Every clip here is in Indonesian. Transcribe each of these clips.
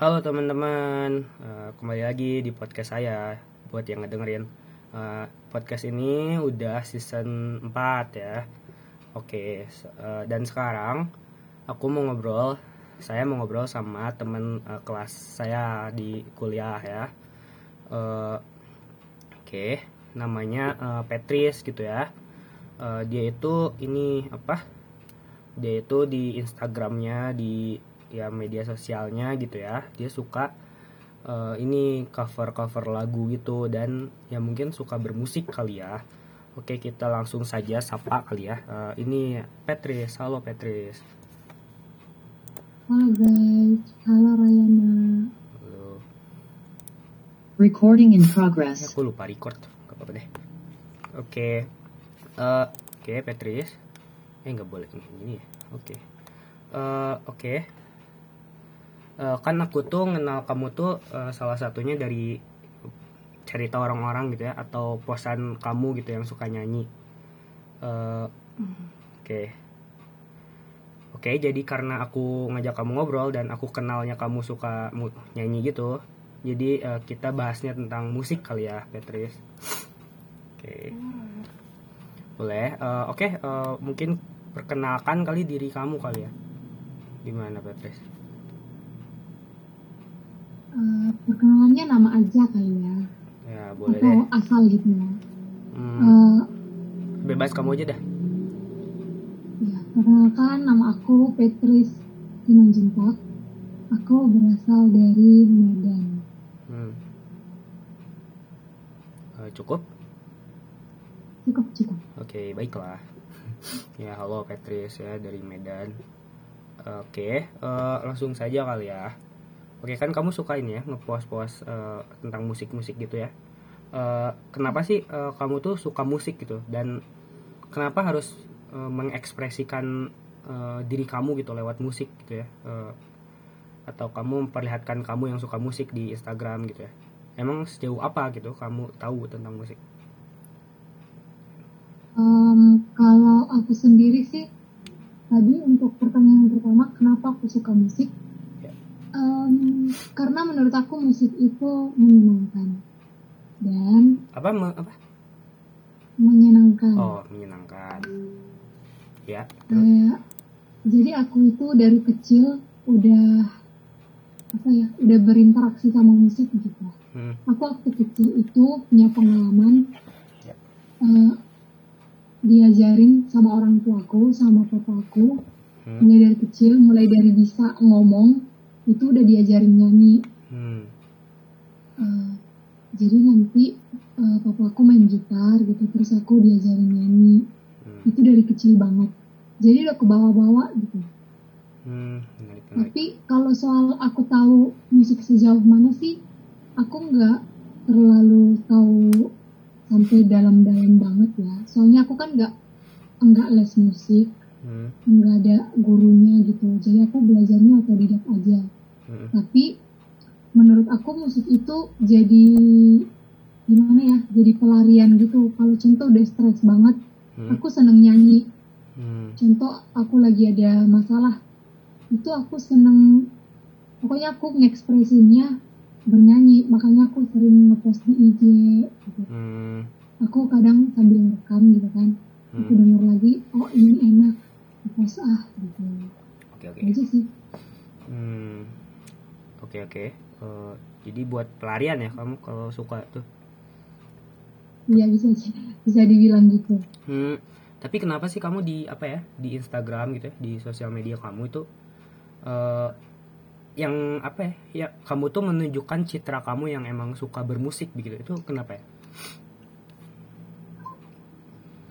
Halo teman-teman, uh, kembali lagi di podcast saya buat yang ngedengerin. Uh, podcast ini udah season 4 ya. Oke, uh, dan sekarang aku mau ngobrol, saya mau ngobrol sama teman uh, kelas saya di kuliah ya. Uh, Oke, namanya uh, Petris gitu ya. Uh, dia itu ini apa? Dia itu di Instagramnya di ya media sosialnya gitu ya. Dia suka uh, ini cover cover lagu gitu dan ya mungkin suka bermusik kali ya. Oke kita langsung saja sapa kali ya. Uh, ini Petris halo Petris halo guys. Halo Rayana. Halo. Recording in progress. Aku lupa record. Gak apa-apa deh. Oke. Uh, oke okay, Petris eh nggak boleh ini ya. Oke. Uh, oke. okay uh, kan aku tuh kenal kamu tuh uh, salah satunya dari cerita orang-orang gitu ya atau posan kamu gitu yang suka nyanyi. Uh, oke. Okay. oke okay, jadi karena aku ngajak kamu ngobrol dan aku kenalnya kamu suka nyanyi gitu jadi uh, kita bahasnya tentang musik kali ya Petris oke. Okay. boleh? Uh, oke okay, uh, mungkin perkenalkan kali diri kamu kali ya. Gimana Petris Uh, perkenalannya nama aja kali ya. Ya boleh Atau deh. asal gitu ya. Hmm. Uh, Bebas kamu aja dah. Ya, perkenalkan nama aku Petris Simanjuntak. Aku berasal dari Medan. Hmm. Uh, cukup? Cukup cukup. Oke, baiklah. ya, halo Petris ya dari Medan. Oke, uh, langsung saja kali ya. Oke kan kamu suka ini ya ngepost-post uh, tentang musik-musik gitu ya. Uh, kenapa sih uh, kamu tuh suka musik gitu dan kenapa harus uh, mengekspresikan uh, diri kamu gitu lewat musik gitu ya? Uh, atau kamu memperlihatkan kamu yang suka musik di Instagram gitu ya? Emang sejauh apa gitu kamu tahu tentang musik? Um, kalau aku sendiri sih tadi untuk pertanyaan pertama kenapa aku suka musik? Karena menurut aku musik itu menyenangkan dan apa me, apa menyenangkan. Oh menyenangkan. Ya. Kayak jadi aku itu dari kecil udah apa ya udah berinteraksi sama musik gitu. Hmm. Aku waktu kecil itu punya pengalaman ya. uh, diajarin sama orang tuaku sama papaku hmm. mulai dari kecil mulai dari bisa ngomong itu udah diajarin nyanyi. Hmm. Uh, jadi nanti uh, papa aku main gitar gitu, terus aku diajarin nyanyi. Hmm. Itu dari kecil banget. Jadi udah ke bawah-bawah gitu. Hmm, Tapi kalau soal aku tahu musik sejauh mana sih, aku nggak terlalu tahu sampai dalam-dalam banget ya. Soalnya aku kan nggak nggak les musik, hmm. nggak ada gurunya gitu. Jadi aku belajarnya otodidak aja. Hmm. Tapi menurut aku musik itu jadi gimana ya? Jadi pelarian gitu. Kalau contoh udah stres banget, hmm. aku seneng nyanyi. Hmm. Contoh aku lagi ada masalah, itu aku seneng. Pokoknya aku ngekspresinya bernyanyi. Makanya aku sering ngepost di IG. Gitu. Hmm. Aku kadang sambil rekam gitu kan. Hmm. Aku denger lagi, oh ini enak. Post ah gitu. Oke oke. Aja sih. Hmm oke oke uh, jadi buat pelarian ya kamu kalau suka tuh Iya bisa bisa dibilang gitu. Hmm, tapi kenapa sih kamu di apa ya di Instagram gitu ya di sosial media kamu itu uh, yang apa ya ya kamu tuh menunjukkan citra kamu yang emang suka bermusik begitu itu kenapa ya?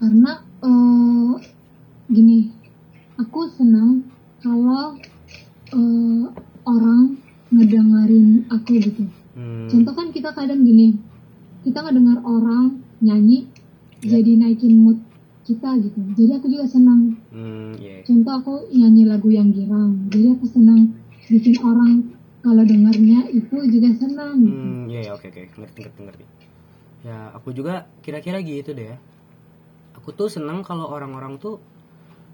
Karena uh, gini, aku senang kalau uh, orang ngedengerin aku gitu. Hmm. Contoh kan kita kadang gini, kita ngedengar orang nyanyi yeah. jadi naikin mood kita gitu. Jadi aku juga senang. Hmm, yeah. Contoh aku nyanyi lagu yang girang, jadi aku senang bikin orang kalau dengarnya itu juga senang. Gitu. Hmm, iya, yeah, oke okay, oke, okay. ngerti ngerti ngerti. Ya, aku juga kira-kira gitu deh ya. Aku tuh senang kalau orang-orang tuh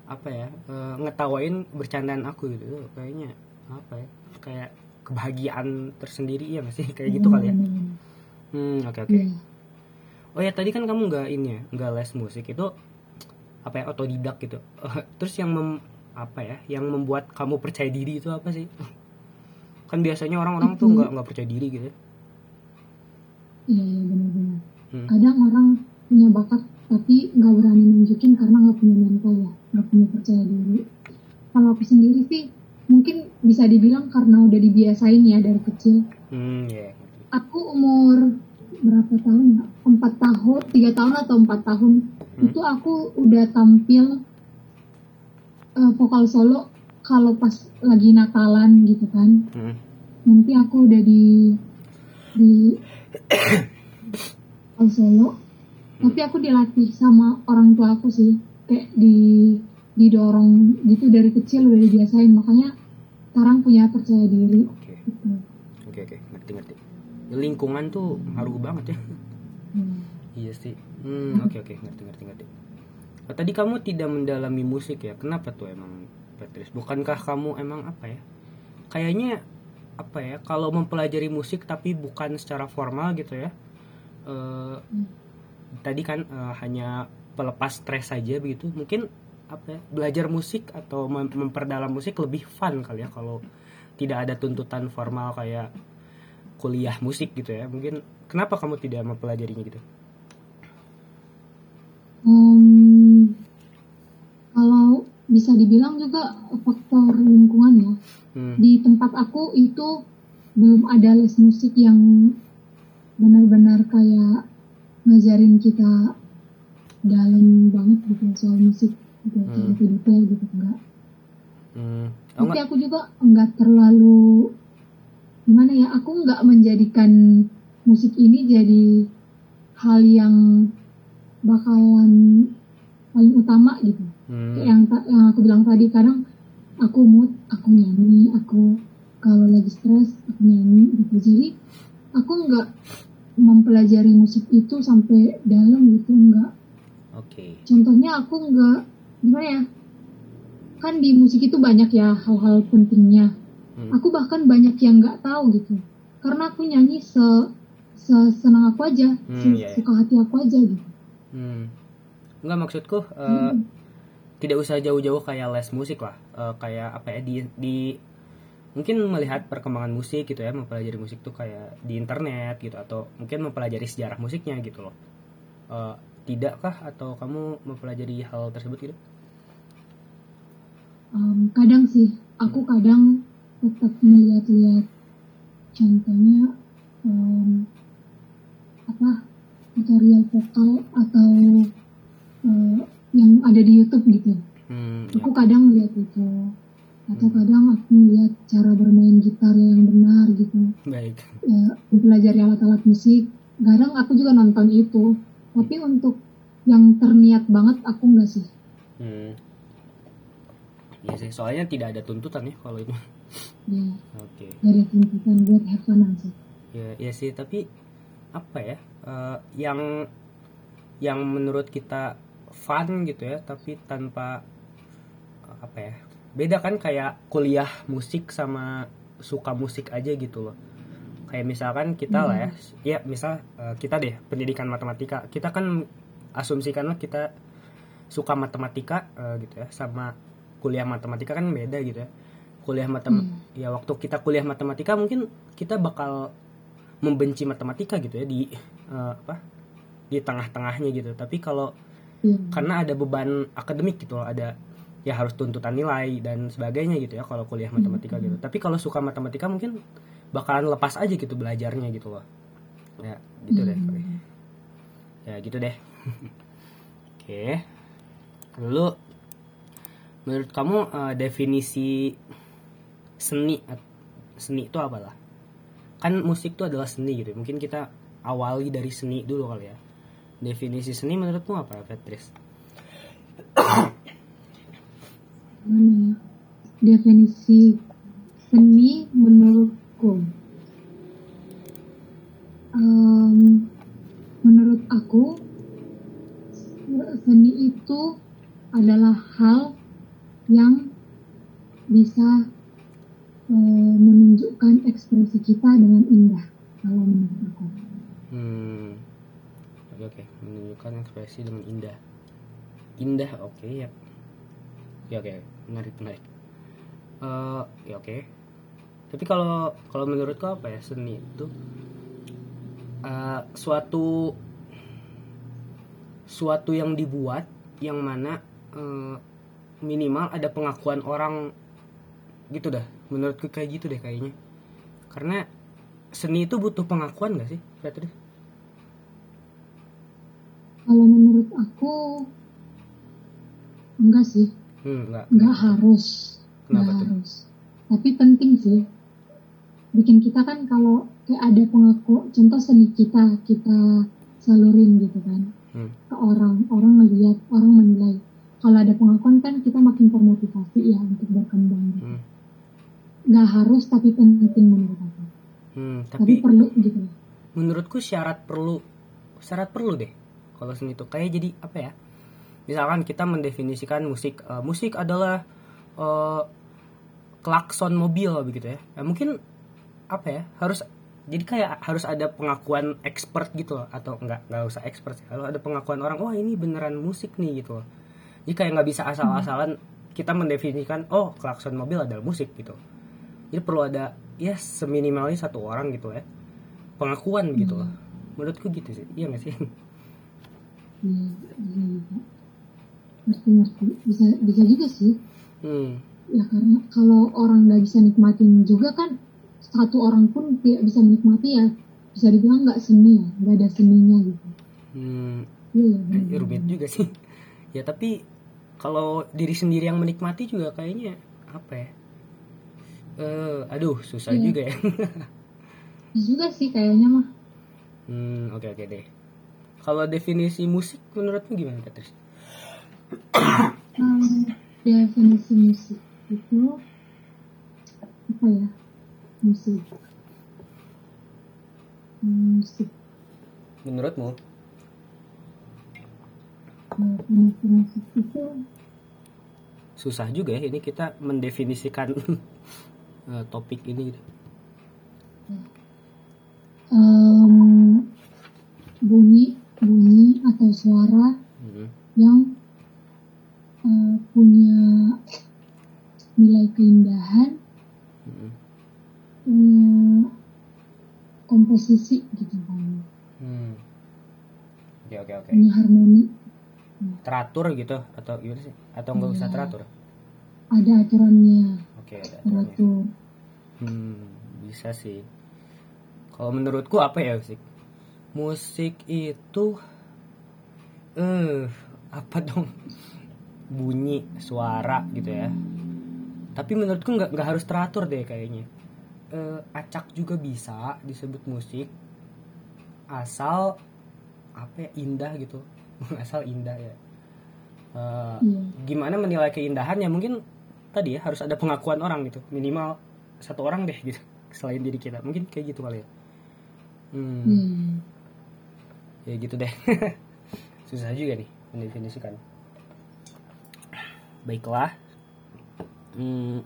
apa ya, e, ngetawain bercandaan aku gitu. Kayaknya apa ya? Kayak kebahagiaan tersendiri ya masih kayak gitu kali ya Bener-bener. hmm oke oke Iya. oh ya tadi kan kamu nggak ini ya nggak les musik itu apa ya otodidak gitu terus yang mem, apa ya yang membuat kamu percaya diri itu apa sih kan biasanya orang-orang tuh nggak nggak percaya diri gitu Iya, iya benar-benar. Hmm. Kadang orang punya bakat tapi nggak berani nunjukin karena nggak punya mental ya, nggak punya percaya diri. Kalau aku sendiri sih mungkin bisa dibilang karena udah dibiasain ya dari kecil. hmm ya Aku umur berapa tahun ya? Empat tahun, tiga tahun atau empat tahun Hmm. itu aku udah tampil eh, vokal solo kalau pas lagi Natalan gitu kan. hmm. nanti aku udah di di Al solo tapi aku dilatih sama orang tua aku sih kayak di didorong gitu dari kecil udah dibiasain. Makanya sekarang punya percaya diri. Oke. Gitu oke oke. Ngerti ngerti. Lingkungan tuh ngaruh banget ya. Hmm. iya sih. Hmm oke oke. Ngerti ngerti ngerti. Oh, tadi kamu tidak mendalami musik ya? Kenapa tuh emang Patrice? Bukankah kamu emang apa ya? Kayaknya apa ya? Kalau mempelajari musik tapi bukan secara formal gitu ya eh, tadi kan eh, hanya pelepas stres saja begitu. Mungkin apa ya, belajar musik atau mem- memperdalam musik lebih fun kali ya kalau tidak ada tuntutan formal kayak kuliah musik gitu ya. Mungkin kenapa kamu tidak mempelajarinya gitu? Hmm, kalau bisa dibilang juga faktor lingkungan ya. Hmm. di tempat aku itu belum ada les musik yang benar-benar kayak ngajarin kita dalam banget gitu soal musik gitu Hmm. kayak detail gitu enggak Hmm. Oh, tapi enggak. aku juga enggak terlalu gimana ya aku enggak menjadikan musik ini jadi hal yang bakalan paling utama gitu Hmm. Kayak yang yang aku bilang tadi kadang aku mood aku nyanyi aku kalau lagi stres aku nyanyi gitu jadi aku nggak mempelajari musik itu sampai dalam gitu nggak Oke. contohnya aku nggak gimana ya kan di musik itu banyak ya hal-hal pentingnya Hmm. aku bahkan banyak yang nggak tahu gitu karena aku nyanyi se, se- senang aku aja Hmm, se- iya, iya. suka hati aku aja gitu Hmm. Enggak maksudku eh, Hmm. tidak usah jauh-jauh kayak les musik lah. Eh, kayak apa ya di di mungkin melihat perkembangan musik gitu ya, mempelajari musik tuh kayak di internet gitu atau mungkin mempelajari sejarah musiknya gitu loh. Eh, tidakkah atau kamu mempelajari hal tersebut gitu? Um, kadang sih aku kadang tetap melihat-lihat contohnya um, apa tutorial vokal atau uh, yang ada di YouTube gitu Hmm, ya. aku kadang melihat itu atau kadang aku melihat cara bermain gitar yang benar gitu Baik. ya, mempelajari alat-alat musik kadang aku juga nonton itu tapi untuk yang terniat banget aku enggak sih Hmm. Iya sih, soalnya tidak ada tuntutan ya kalau itu. ya Oke. dari tuntutan buat have fun aja Ya, ya sih, tapi apa ya? eh, yang yang menurut kita fun gitu ya, tapi tanpa apa ya? Beda kan kayak kuliah musik sama suka musik aja gitu loh. Kayak misalkan kita lah ya, ya misal eh, kita deh pendidikan matematika, kita kan asumsikanlah kita suka matematika eh, gitu ya, sama kuliah matematika kan beda gitu ya. Kuliah matematika ya waktu kita kuliah matematika mungkin kita bakal membenci matematika gitu ya di eh, apa di tengah-tengahnya gitu tapi kalau Iya. karena ada beban akademik gitu loh, ada ya harus tuntutan nilai dan sebagainya gitu ya kalau kuliah matematika gitu. Tapi kalau suka matematika mungkin bakalan lepas aja gitu belajarnya gitu loh. Ya gitu deh. Sorry. ya gitu deh. Oke. Lalu menurut kamu eh, definisi seni seni itu apa lah? Kan musik itu adalah seni gitu. Mungkin kita awali dari seni dulu kali ya. Definisi seni menurutmu apa Patrice Gimana ya? Definisi seni menurutku. Em, menurut aku seni itu adalah hal yang bisa eh, menunjukkan ekspresi kita dengan indah kalau menurut aku. Hmm. Oke oke. Menunjukkan ekspresi dengan indah. Indah oke ya ya oke menarik menarik. Eh ya oke. Tapi kalau kalau menurutku apa ya seni itu eh, suatu suatu yang dibuat yang mana eh, minimal ada pengakuan orang gitu dah. Menurutku kayak gitu deh kayaknya. Karena seni itu butuh pengakuan gak sih kalau menurut aku enggak sih Hmm, enggak. enggak harus Kenapa enggak tuh? harus tapi penting sih bikin kita kan kalau kayak ada pengaku contoh seni kita kita salurin gitu kan Hmm. ke orang orang melihat orang menilai kalau ada pengakuan kan kita makin termotivasi ya untuk berkembang gitu. Hmm. nggak harus tapi penting menurut aku Hmm, tapi, tapi perlu gitu menurutku syarat perlu syarat perlu deh kalau seni itu kayak jadi apa ya misalkan kita mendefinisikan musik eh, musik adalah eh, klakson mobil begitu ya. Ya, mungkin apa ya harus jadi kayak harus ada pengakuan expert gitu loh atau enggak nggak usah expert sih. kalau ada pengakuan orang wah ini beneran musik nih gitu loh jadi kayak nggak bisa asal-asalan kita mendefinisikan oh klakson mobil adalah musik gitu jadi perlu ada ya seminimalnya satu orang gitu ya pengakuan gitu loh menurutku gitu sih iya nggak sih bisa juga. Ngerti ngerti. Bisa bisa juga sih. hmm. Ya karena kalau orang nggak bisa nikmatin juga kan satu orang pun tidak bisa menikmati ya bisa dibilang nggak seni ya, nggak ada seninya gitu. Hmm, Iya ya. rumit juga sih ya tapi kalau diri sendiri yang menikmati juga kayaknya apa ya eh aduh susah Iya. juga ya juga sih kayaknya mah. hmm oke oke deh kalau definisi musik menurutmu gimana Katris Hmm, definisi musik itu apa ya? Musik. Musik. menurutmu Definisi musik itu susah juga ya ini kita mendefinisikan eh, topik ini gitu. em, bunyi bunyi atau suara Hmm, yang punya nilai keindahan, hmm, punya komposisi gitu kan, hmm. oke oke oke punya harmoni, teratur gitu atau gimana sih atau nggak usah Iya. teratur ada aturannya, oke ada aturannya. teratur. Hmm, bisa sih. Kalau menurutku apa ya musik? Musik itu eh apa dong? Bunyi, suara gitu ya. Tapi menurutku nggak nggak harus teratur deh kayaknya. Eh, acak juga bisa disebut musik asal apa ya indah gitu. asal indah ya. Iya. gimana menilai keindahan ya mungkin tadi ya harus ada pengakuan orang gitu minimal satu orang deh gitu selain diri kita mungkin kayak gitu kali ya hmm, Iya. ya gitu deh susah juga nih mendefinisikan baiklah Hmm,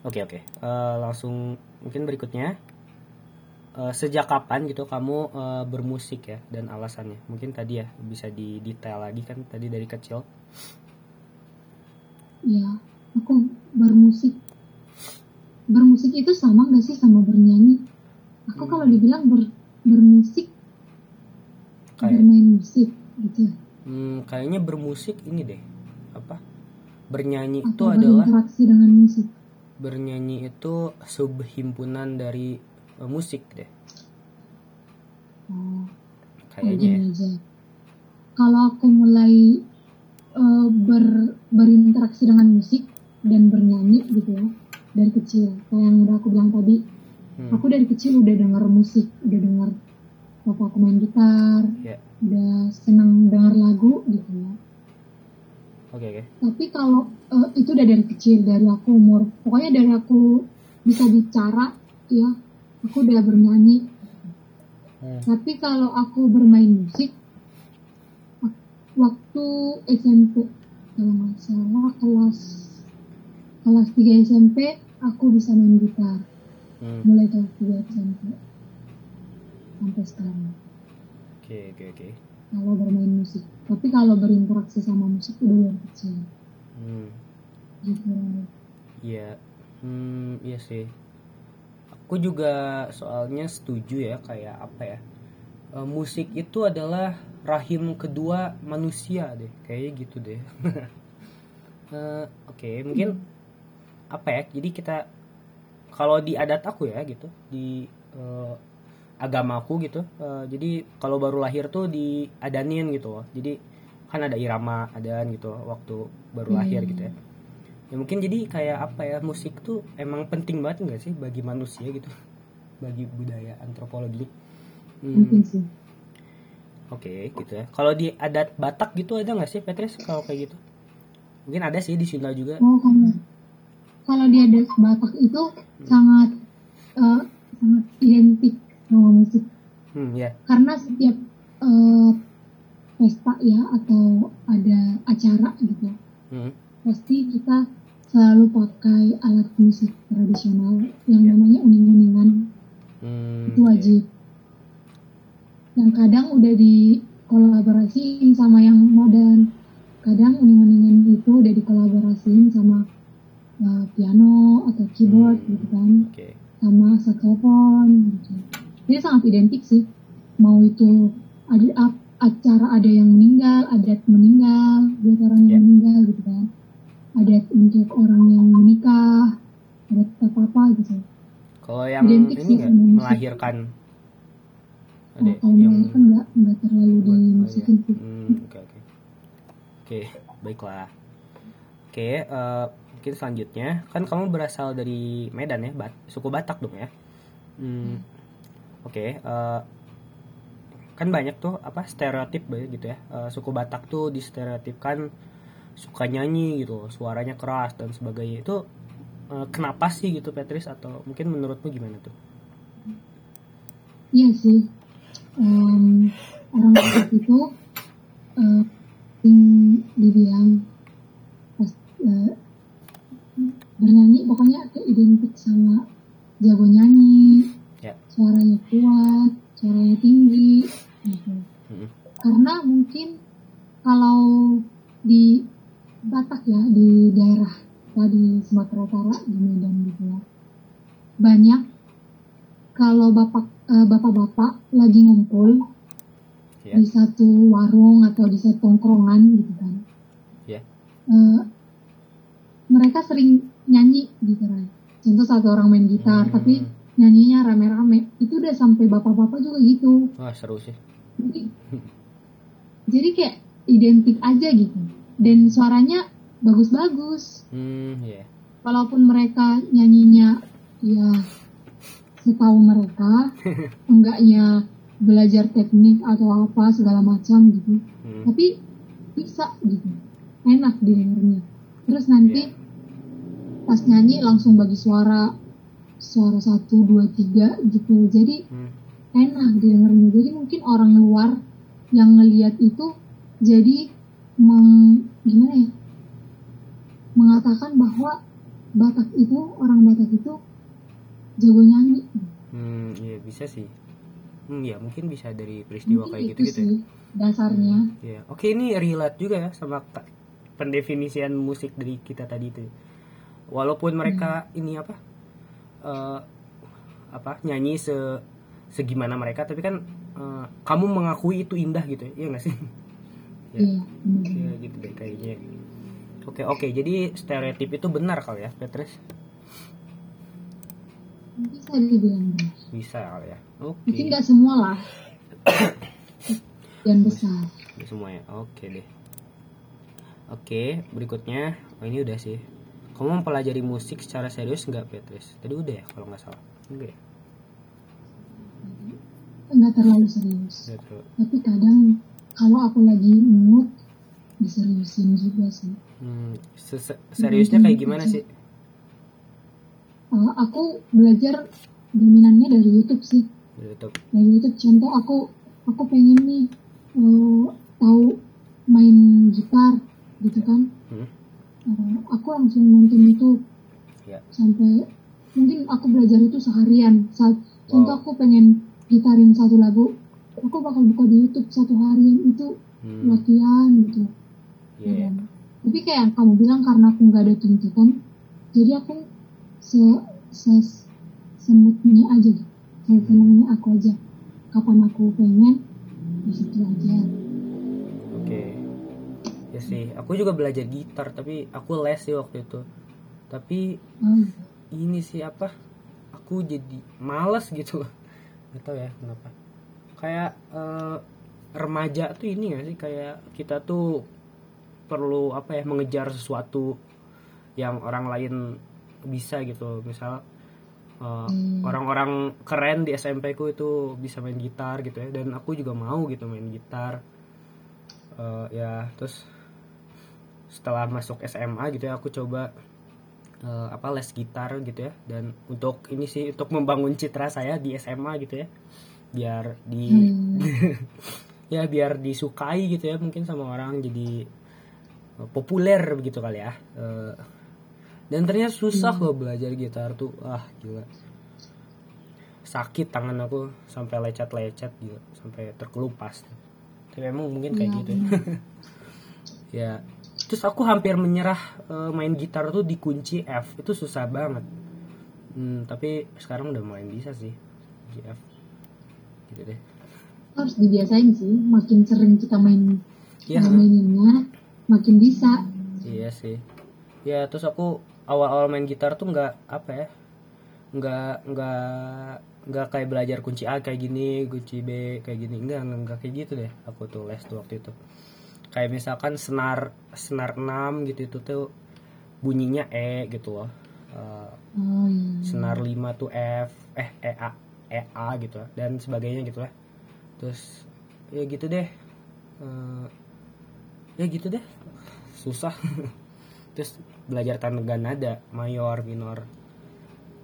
oke oke Eh, langsung mungkin berikutnya Eh, sejak kapan gitu kamu eh, bermusik ya dan alasannya mungkin tadi ya bisa di detail lagi kan tadi dari kecil Ya, aku bermusik. Bermusik itu sama gak sih sama bernyanyi? Aku Hmm. kalau dibilang ber, bermusik, kayak bermain musik gitu. Hmm, kayaknya bermusik ini deh. Bernyanyi itu Atau adalah berinteraksi dengan musik. bernyanyi itu subhimpunan dari eh, musik deh. Oh, Kayaknya. ya. Kalau aku mulai eh, ber, berinteraksi dengan musik dan bernyanyi gitu ya dari kecil, kayak yang udah aku bilang tadi, Hmm, aku dari kecil udah denger musik, udah denger bapak aku main gitar, Ya. udah senang denger lagu gitu ya. Oke oke. Tapi kalau eh, itu udah dari kecil, dari aku umur, pokoknya dari aku bisa bicara, ya, aku udah bernyanyi. Hmm, Tapi kalau aku bermain musik, wak- waktu SMP, kalau nggak salah kelas kelas 3 SMP, aku bisa main gitar. Hmm. mulai kelas 3 SMP sampai sekarang Oke oke oke. Kalau bermain musik tapi kalau berinteraksi sama musik udah dari kecil Hmm. gitu Iya, hmm, iya sih. Aku juga soalnya setuju ya kayak apa ya? e, musik itu adalah rahim kedua manusia deh, kayaknya gitu deh. Eh, Oke, mungkin apa ya? Jadi kita kalau di adat aku ya gitu, di eh, agamaku gitu, eh, jadi kalau baru lahir tuh diadanin gitu. Loh. Jadi kan ada irama adaan gitu waktu baru Hmm. lahir gitu ya. Ya mungkin jadi kayak apa ya musik tuh emang penting banget nggak sih bagi manusia gitu? Bagi budaya antropologi. Hmm, mungkin sih. Oke gitu ya. Kalau di adat Batak gitu ada nggak sih Petris kalau kayak gitu? Mungkin ada sih di Sunda juga. Oh kalau kalau dia ada Batak itu sangat eh, sangat identik musik hmm ya. Karena setiap eh, pesta ya atau ada acara gitu hmm. pasti kita selalu pakai alat musik tradisional yang Ya. namanya uning-uningan. Hmm, itu wajib. Yang kadang udah dikolaborasiin sama yang modern. Kadang uning-uningan itu udah dikolaborasiin sama uh, piano atau keyboard Hmm. gitu kan. oke. Sama saxophone gitu jadi sangat identik sih. Mau itu ada acara ada yang meninggal adat meninggal buat orang Ya. yang meninggal gitu kan. Adat untuk orang yang menikah adat apa apa gitu. Kalau yang Identik ini sih musik. melahirkan. Ada Nah, kalau yang mereka kan nggak nggak terlalu buat- oh, iya. dimusikin sih. Hmm, oke oke. Oke baiklah. Oke eh, mungkin selanjutnya. Kan kamu berasal dari Medan ya Bat- suku Batak dong ya? Hmm, oke eh, kan banyak tuh apa stereotip gitu ya. Eh, suku Batak tuh distereotipkan suka nyanyi gitu suaranya keras dan sebagainya. Itu eh, kenapa sih gitu Petris atau mungkin menurutmu gimana tuh? Iya sih. Em, orang Batak itu sering dibilang eh, bernyanyi pokoknya identik sama jago nyanyi, Ya. suaranya kuat, suaranya tinggi, gitu. Mm-mm. Karena mungkin kalau di Batak ya di daerah ya, di Sumatera Utara di Medan gitu ya banyak kalau bapak eh, bapak-bapak lagi ngumpul Ya. di satu warung atau di satu tongkrongan gitu kan Ya. Eh, mereka sering nyanyi gitu kan contoh satu orang main gitar Hmm. tapi nyanyinya rame-rame. Itu udah sampai bapak-bapak juga gitu. Wah seru sih. Jadi, jadi kayak identik aja gitu. Dan suaranya bagus-bagus. Hmm ya walaupun mereka nyanyinya ya setahu mereka enggaknya belajar teknik atau apa segala macam gitu. Hmm. tapi bisa gitu. Enak didengarnya. Terus nanti pas nyanyi langsung bagi suara suara satu dua tiga gitu jadi Hmm. enak didengarnya jadi mungkin orang luar yang ngelihat itu jadi meng, gimana ya mengatakan bahwa Batak itu orang Batak itu jago nyanyi Hmm, iya bisa sih. Hmm, ya mungkin bisa dari peristiwa mungkin kayak itu gitu gitu ya. sih dasarnya Iya. Oke, ini relate juga ya sama pendefinisian musik dari kita tadi itu. Walaupun mereka ini apa? Eh, apa? Nyanyi se segimana mereka, tapi kan eh, kamu mengakui itu indah gitu ya. Nggak sih? Ya. iya benar. Iya gitu deh kayaknya. Oke, oke. Jadi stereotip itu benar kali ya, Petrus? bisa dibilang Bisa kali ya. Oke. mungkin nggak semua lah yang besar semuanya oke deh oke berikutnya oh ini udah sih kamu mempelajari musik secara serius nggak Petrus tadi udah ya kalau nggak salah. Enggak ya? Nggak terlalu serius. Nggak terlalu. tapi kadang kalau aku lagi mood diseriusin juga sih. Hmm, se- se- seriusnya kayak gimana sih? Eh, aku belajar dominannya dari YouTube sih. Dari YouTube. Dari YouTube. Contoh aku aku pengen nih eh, tahu main gitar gitu kan? Hmm. Eh, aku langsung nonton YouTube. Ya. sampai mungkin aku belajar itu seharian. Saat contoh Wow. aku pengen gitarin satu lagu aku bakal buka di YouTube satu harian. Itu Hmm, latihan gitu. Iya. Dan- tapi kayak yang kamu bilang karena aku nggak ada tuntutan jadi aku se se semutnya aja. Gitu senangnya aku aja. Kapan aku pengen di situ aja. Ya sih, aku juga belajar gitar tapi aku les sih waktu itu. Tapi iya. ini sih apa? Aku jadi males gitu. Gak tau ya kenapa. Kayak eh, remaja tuh ini gak sih kayak kita tuh perlu apa ya mengejar sesuatu yang orang lain bisa gitu. Misal eh, Hmm. orang-orang keren di SMP ku itu bisa main gitar gitu ya dan aku juga mau gitu main gitar Eh, ya terus setelah masuk SMA gitu ya aku coba eh, apa les gitar gitu ya. Dan untuk ini sih untuk membangun citra saya di SMA gitu ya. Biar di Hmm. ya biar disukai gitu ya mungkin sama orang jadi eh, populer begitu kali ya. Eh, dan ternyata susah loh belajar gitar tuh. Ah gila. Sakit tangan aku sampai lecet-lecet gitu sampai terkelupas. Tapi emang mungkin kayak Iya, gitu ya. ya terus aku hampir menyerah eh, main gitar tuh di kunci F itu susah banget Hmm, tapi sekarang udah mulai bisa sih kunci F gitu deh harus dibiasain sih makin sering kita main Iya. maininnya makin bisa Iya sih. Ya terus aku awal-awal main gitar tuh nggak apa ya, nggak nggak nggak kayak belajar kunci A kayak gini, kunci B kayak gini, enggak enggak, enggak kayak gitu deh. Aku tuh les tuh waktu itu. Kayak misalkan senar senar 6 gitu itu tuh bunyinya E gitu loh. Oh iya senar 5 tuh F, eh E A E A gitu lah, dan sebagainya gitu lah. Terus ya gitu deh. Eh, ya gitu deh. Susah. Terus belajar tanda nada, mayor, minor.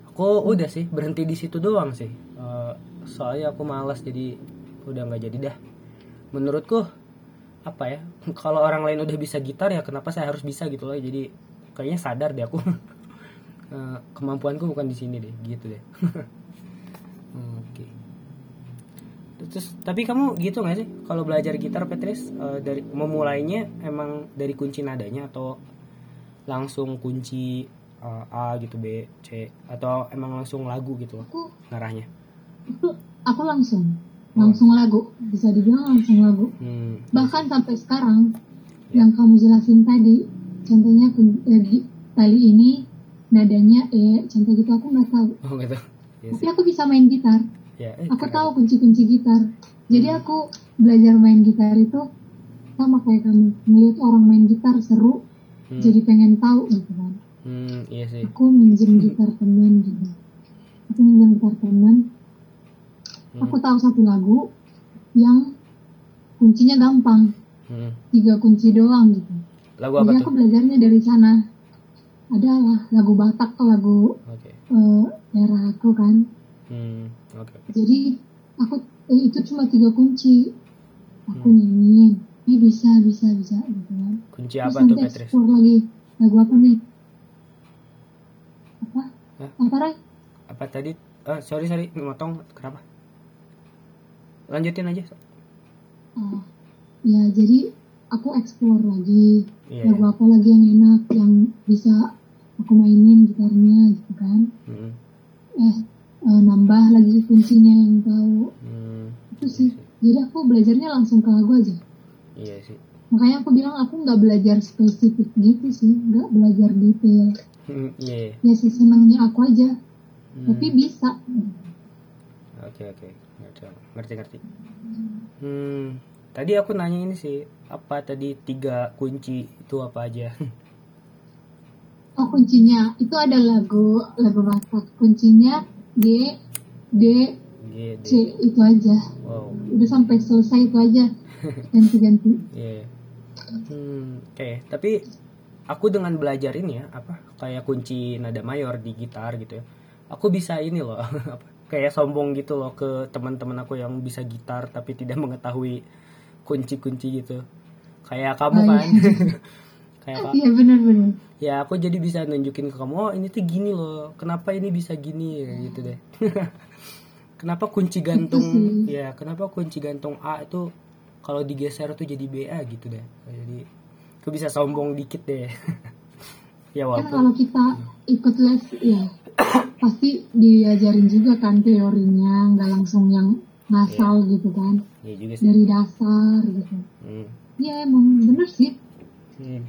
Aku udah sih berhenti di situ doang sih. Eh, soalnya aku malas jadi udah nggak jadi dah. Menurutku apa ya? Kalau orang lain udah bisa gitar ya kenapa saya harus bisa gitu loh. Jadi kayaknya sadar deh aku. Eh, kemampuanku bukan di sini deh gitu deh oke terus tapi kamu gitu nggak sih kalau belajar gitar Petris eh, dari memulainya emang dari kunci nadanya atau langsung kunci eh, A gitu B C atau emang langsung lagu gitu loh aku ngarahnya aku, aku langsung langsung lagu. bisa dibilang langsung lagu. Hmm, bahkan sampai sekarang yang kamu jelasin tadi contohnya kun- eh, tali ini nadanya E contoh gitu aku nggak tahu. Oh gitu Iya tapi aku bisa main gitar. Ya eh, aku tahu kunci-kunci gitar. Jadi aku belajar main gitar itu sama kayak kamu. Ngeliat orang main gitar seru Hmm. jadi pengen tahu gitu kan. Hmm, iya sih. Aku minjem gitar teman gitu. Aku minjem gitar teman Hmm. aku tahu satu lagu yang kuncinya gampang. Hmm. tiga kunci doang gitu. Lagu apa jadi tuh? aku belajarnya dari sana. Adalah lagu Batak atau lagu oke. eh, daerah aku kan. Hmm, oke. Oke jadi aku eh, itu cuma tiga kunci. Aku Hmm. nyanyiin. Ini bisa bisa bisa gitu kan. Kunci terus apa tuh Petris explore lagi. Lagu apa nih? Apa? Hah? apa Ray? apa tadi? Eh, sorry sorry. Motong. Kenapa lanjutin aja. Oh, ya jadi aku explore lagi. Iya. Lagu apa lagi yang enak yang bisa aku mainin gitarnya gitu kan. Hmm, eh eh, nambah lagi kuncinya yang tahu. Hmm, itu sih. Jadi aku belajarnya langsung ke lagu aja. Iya sih. Makanya aku bilang aku nggak belajar spesifik gitu sih. Nggak belajar detail. Hmm, iya. Ya sesenangnya aku aja. Hmm, tapi bisa. Oke oke ngerti ngerti ngerti hmm. Tadi aku nanya ini sih apa tadi tiga kunci itu apa aja? Oh kuncinya. Itu ada lagu lagu Batak kuncinya G D G D. C itu aja. Wow. Udah sampai selesai itu aja. Ganti-ganti. Iya. Hmm oke. Tapi aku dengan belajar ini ya apa kayak kunci nada mayor di gitar gitu ya aku bisa ini loh apa, kayak sombong gitu loh ke teman-teman aku yang bisa gitar tapi tidak mengetahui kunci-kunci gitu. Kayak kamu Oh, kan. kayak apa? Iya benar-benar. ya aku jadi bisa nunjukin ke kamu oh ini tuh gini loh. Kenapa ini bisa gini? Kayak gitu deh. Kenapa kunci gantung ya kenapa kunci gantung A itu kalau digeser tuh jadi BA gitu deh. Jadi aku bisa sombong dikit deh ya Kan walaupun kalau kita ikut les ya pasti diajarin juga kan teorinya, nggak langsung yang ngasal gitu kan ya juga sih dari dasar gitu. Hmm. Iya emang bener sih. Hmm.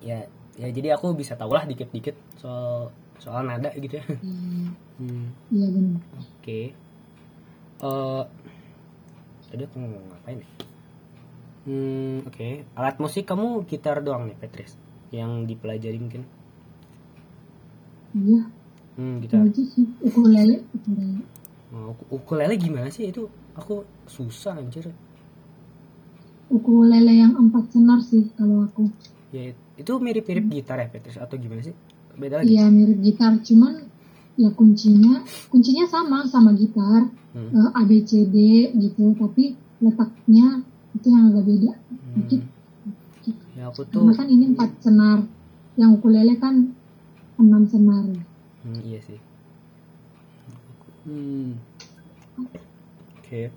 ya ya jadi aku bisa tahu lah dikit-dikit soal soal nada gitu ya Iya Hmm. iya benar. Oke. Eh tadi aku mau ngapain ya? Hmm, oke. Alat musik kamu gitar doang nih, Petris. Yang dipelajari mungkin. Iya Hmm, itu gitar. aja sih ukulele ukulele. Oh, uk- ukulele gimana sih itu? Aku susah anjir. Ukulele yang empat senar sih kalau aku. Ya itu mirip-mirip gitar ya, Petris atau gimana sih? Beda lagi. Iya mirip gitar cuman ya kuncinya kuncinya sama sama gitar Hmm. eh, A B C D gitu tapi letaknya itu yang agak beda dikit. Ya aku tuh Karena kan ini empat senar, yang ukulele kan enam senar. Hmm, iya sih. Hmm. Oke.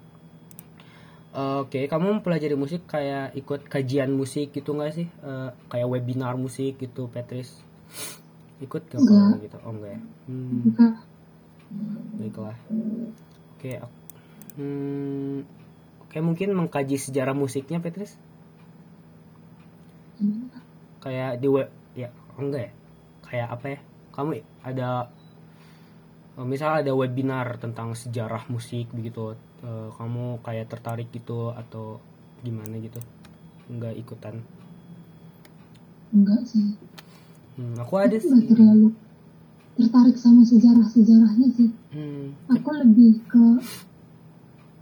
Oke, kamu mempelajari musik kayak ikut kajian musik gitu nggak sih? Eh, kayak webinar musik gitu, Petris? Ikut gak Enggak. gitu? Oh enggak ya? Hmm, baiklah. Oke, ak- hmm, oke mungkin mengkaji sejarah musiknya, Petris? Kayak di web ya enggak ya kayak apa ya kamu ada eh, misal ada webinar tentang sejarah musik begitu eh, kamu kayak tertarik gitu atau gimana gitu enggak ikutan enggak sih. hmm, aku ada Aku sih terlalu tertarik sama sejarah-sejarahnya sih. hmm, Aku lebih ke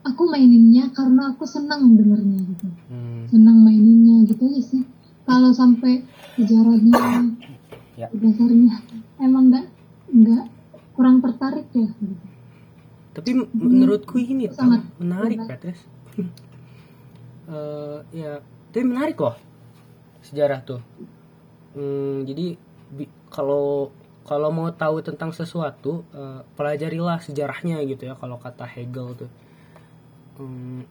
aku maininnya karena aku senang dengernya gitu. hmm, Senang maininnya gitu aja sih. Kalau sampai sejarahnya Ya. dasarnya emang enggak enggak kurang tertarik ya tapi menurutku ini tau, Sangat menarik menarik. Petrus Eh, ya tapi menarik loh sejarah tuh Hmm, jadi kalau kalau mau tahu tentang sesuatu eh, pelajarilah sejarahnya gitu ya kalau kata Hegel tuh Hmm,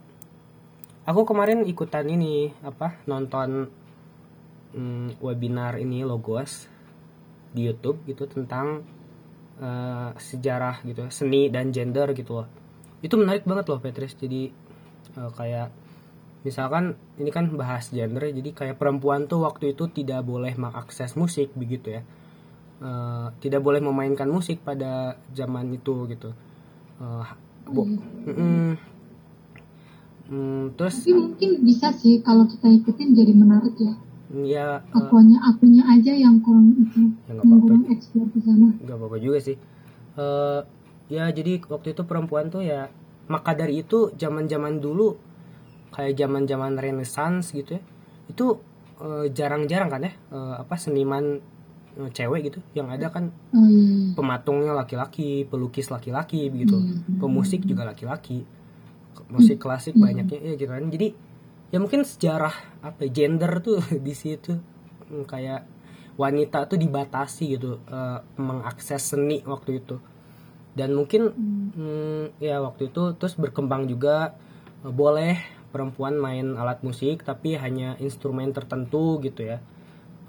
aku kemarin ikutan ini apa nonton hmm, webinar ini logos di YouTube gitu tentang eh, sejarah gitu seni dan gender gitu loh. Itu menarik banget loh Petrus. Jadi eh, kayak misalkan ini kan bahas gender jadi kayak perempuan tuh waktu itu tidak boleh mengakses musik begitu ya. Eh, tidak boleh memainkan musik pada zaman itu gitu. Eh, bu- mm-mm. Mm, terus Tapi mungkin bisa sih kalau kita ikutin jadi menarik ya. Ya Akunya akunya aja yang kurang itu, Ya, yang apa-apa. kurang eksplor ke sana. nggak apa-apa juga sih Eh, ya jadi waktu itu perempuan tuh ya maka dari itu zaman-zaman dulu kayak zaman-zaman renaissance gitu ya itu eh, jarang-jarang kan ya eh, apa seniman eh, cewek gitu yang ada kan Oh iya. pematungnya laki-laki pelukis laki-laki begitu Iya, pemusik juga laki-laki musik klasik banyaknya ya gitu kan jadi ya mungkin sejarah apa ya, gender tuh di situ Hmm, kayak wanita tuh dibatasi gitu eh, mengakses seni waktu itu. Dan mungkin hmm, ya waktu itu terus berkembang juga eh, boleh perempuan main alat musik tapi hanya instrumen tertentu gitu ya.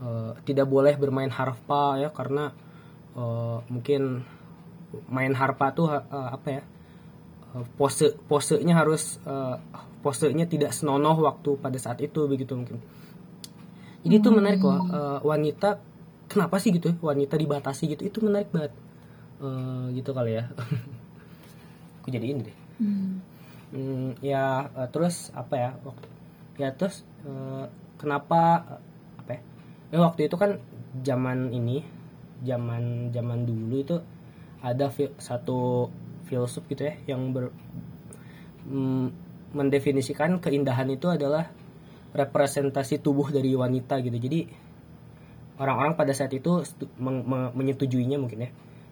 Eh, tidak boleh bermain harpa ya karena eh, mungkin main harpa tuh eh, apa ya eh, pose posenya harus eh, posenya tidak senonoh waktu pada saat itu begitu mungkin. Jadi itu menarik loh eh, wanita kenapa sih gitu ya, wanita dibatasi gitu itu menarik banget. Eh, gitu kali ya. Aku jadi ini deh? Hmm. Hmm, ya eh, terus apa ya waktu ya terus eh, kenapa eh, apa ya ya waktu itu kan zaman ini zaman zaman dulu itu ada satu filsuf gitu ya yang ber, mm, mendefinisikan keindahan itu adalah representasi tubuh dari wanita gitu. Jadi orang-orang pada saat itu setu- meng- me- menyetujuinya mungkin ya.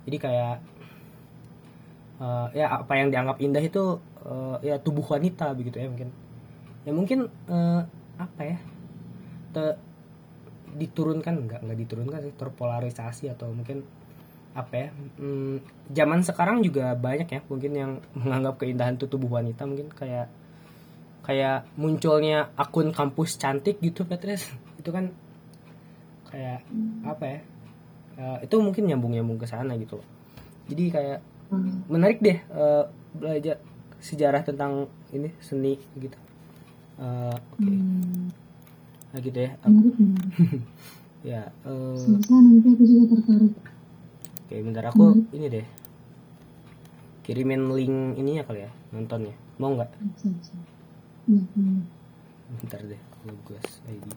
Jadi kayak eh, ya apa yang dianggap indah itu eh, ya tubuh wanita begitu ya mungkin. Ya mungkin eh, apa ya te- diturunkan nggak nggak diturunkan sih terpolarisasi atau mungkin apa ya hmm, zaman sekarang juga banyak ya mungkin yang menganggap keindahan itu tubuh wanita mungkin kayak kayak munculnya akun kampus cantik gitu Petres. Itu kan kayak apa ya? Eh, itu mungkin nyambung nyambung ke sana gitu jadi kayak Hmm. menarik deh eh, belajar sejarah tentang ini seni gitu. Eh, oke. Hmm. nah gitu ya. Menarik ya selesai nanti aku juga tertarik. Oke bentar. Aku ini deh. Kirimin link ininya kali ya nontonnya. Mau nggak boleh. bentar deh Lugas ID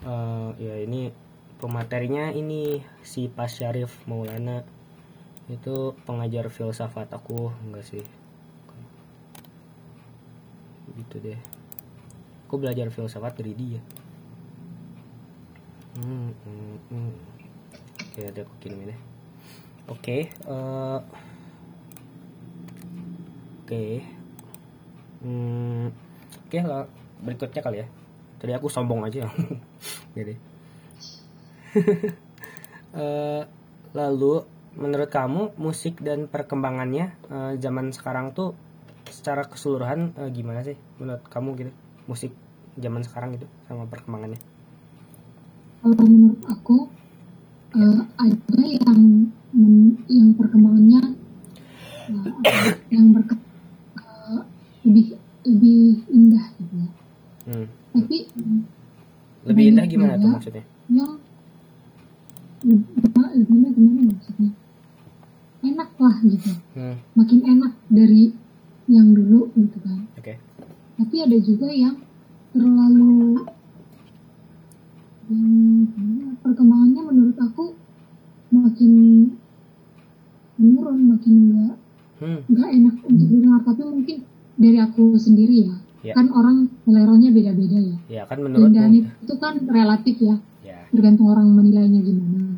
Eh, ya ini pematerinya ini si Pas Syarif Maulana. Itu pengajar filsafat aku enggak sih? Gitu deh. Aku belajar filsafat dari dia. Hmm, hmm, hmm. oke ada aku kirim deh oke eh, oke hmm, oke lah. Berikutnya kali ya. Tadi aku sombong aja. Jadi. Eh, lalu menurut kamu musik dan perkembangannya eh, zaman sekarang tuh secara keseluruhan eh, gimana sih? Menurut kamu gitu musik zaman sekarang gitu sama perkembangannya? Kalau menurut aku eh, ada yang yang perkembangannya eh, yang berke- eh, lebih lebih indah gitu ya hmm. tapi Banyak indah gimana tuh juga. maksudnya yang lebih lebih gimana maksudnya enak lah gitu hmm. makin enak dari yang dulu gitu kan oke tapi ada juga yang terlalu yang gimana, perkembangannya menurut aku makin menurun makin nggak hmm. nggak enak untuk didengar tapi mungkin dari aku sendiri ya Ya. kan orang seleranya beda-beda ya ya kan dan menurutmu itu kan relatif ya. Ya. Tergantung orang menilainya gimana.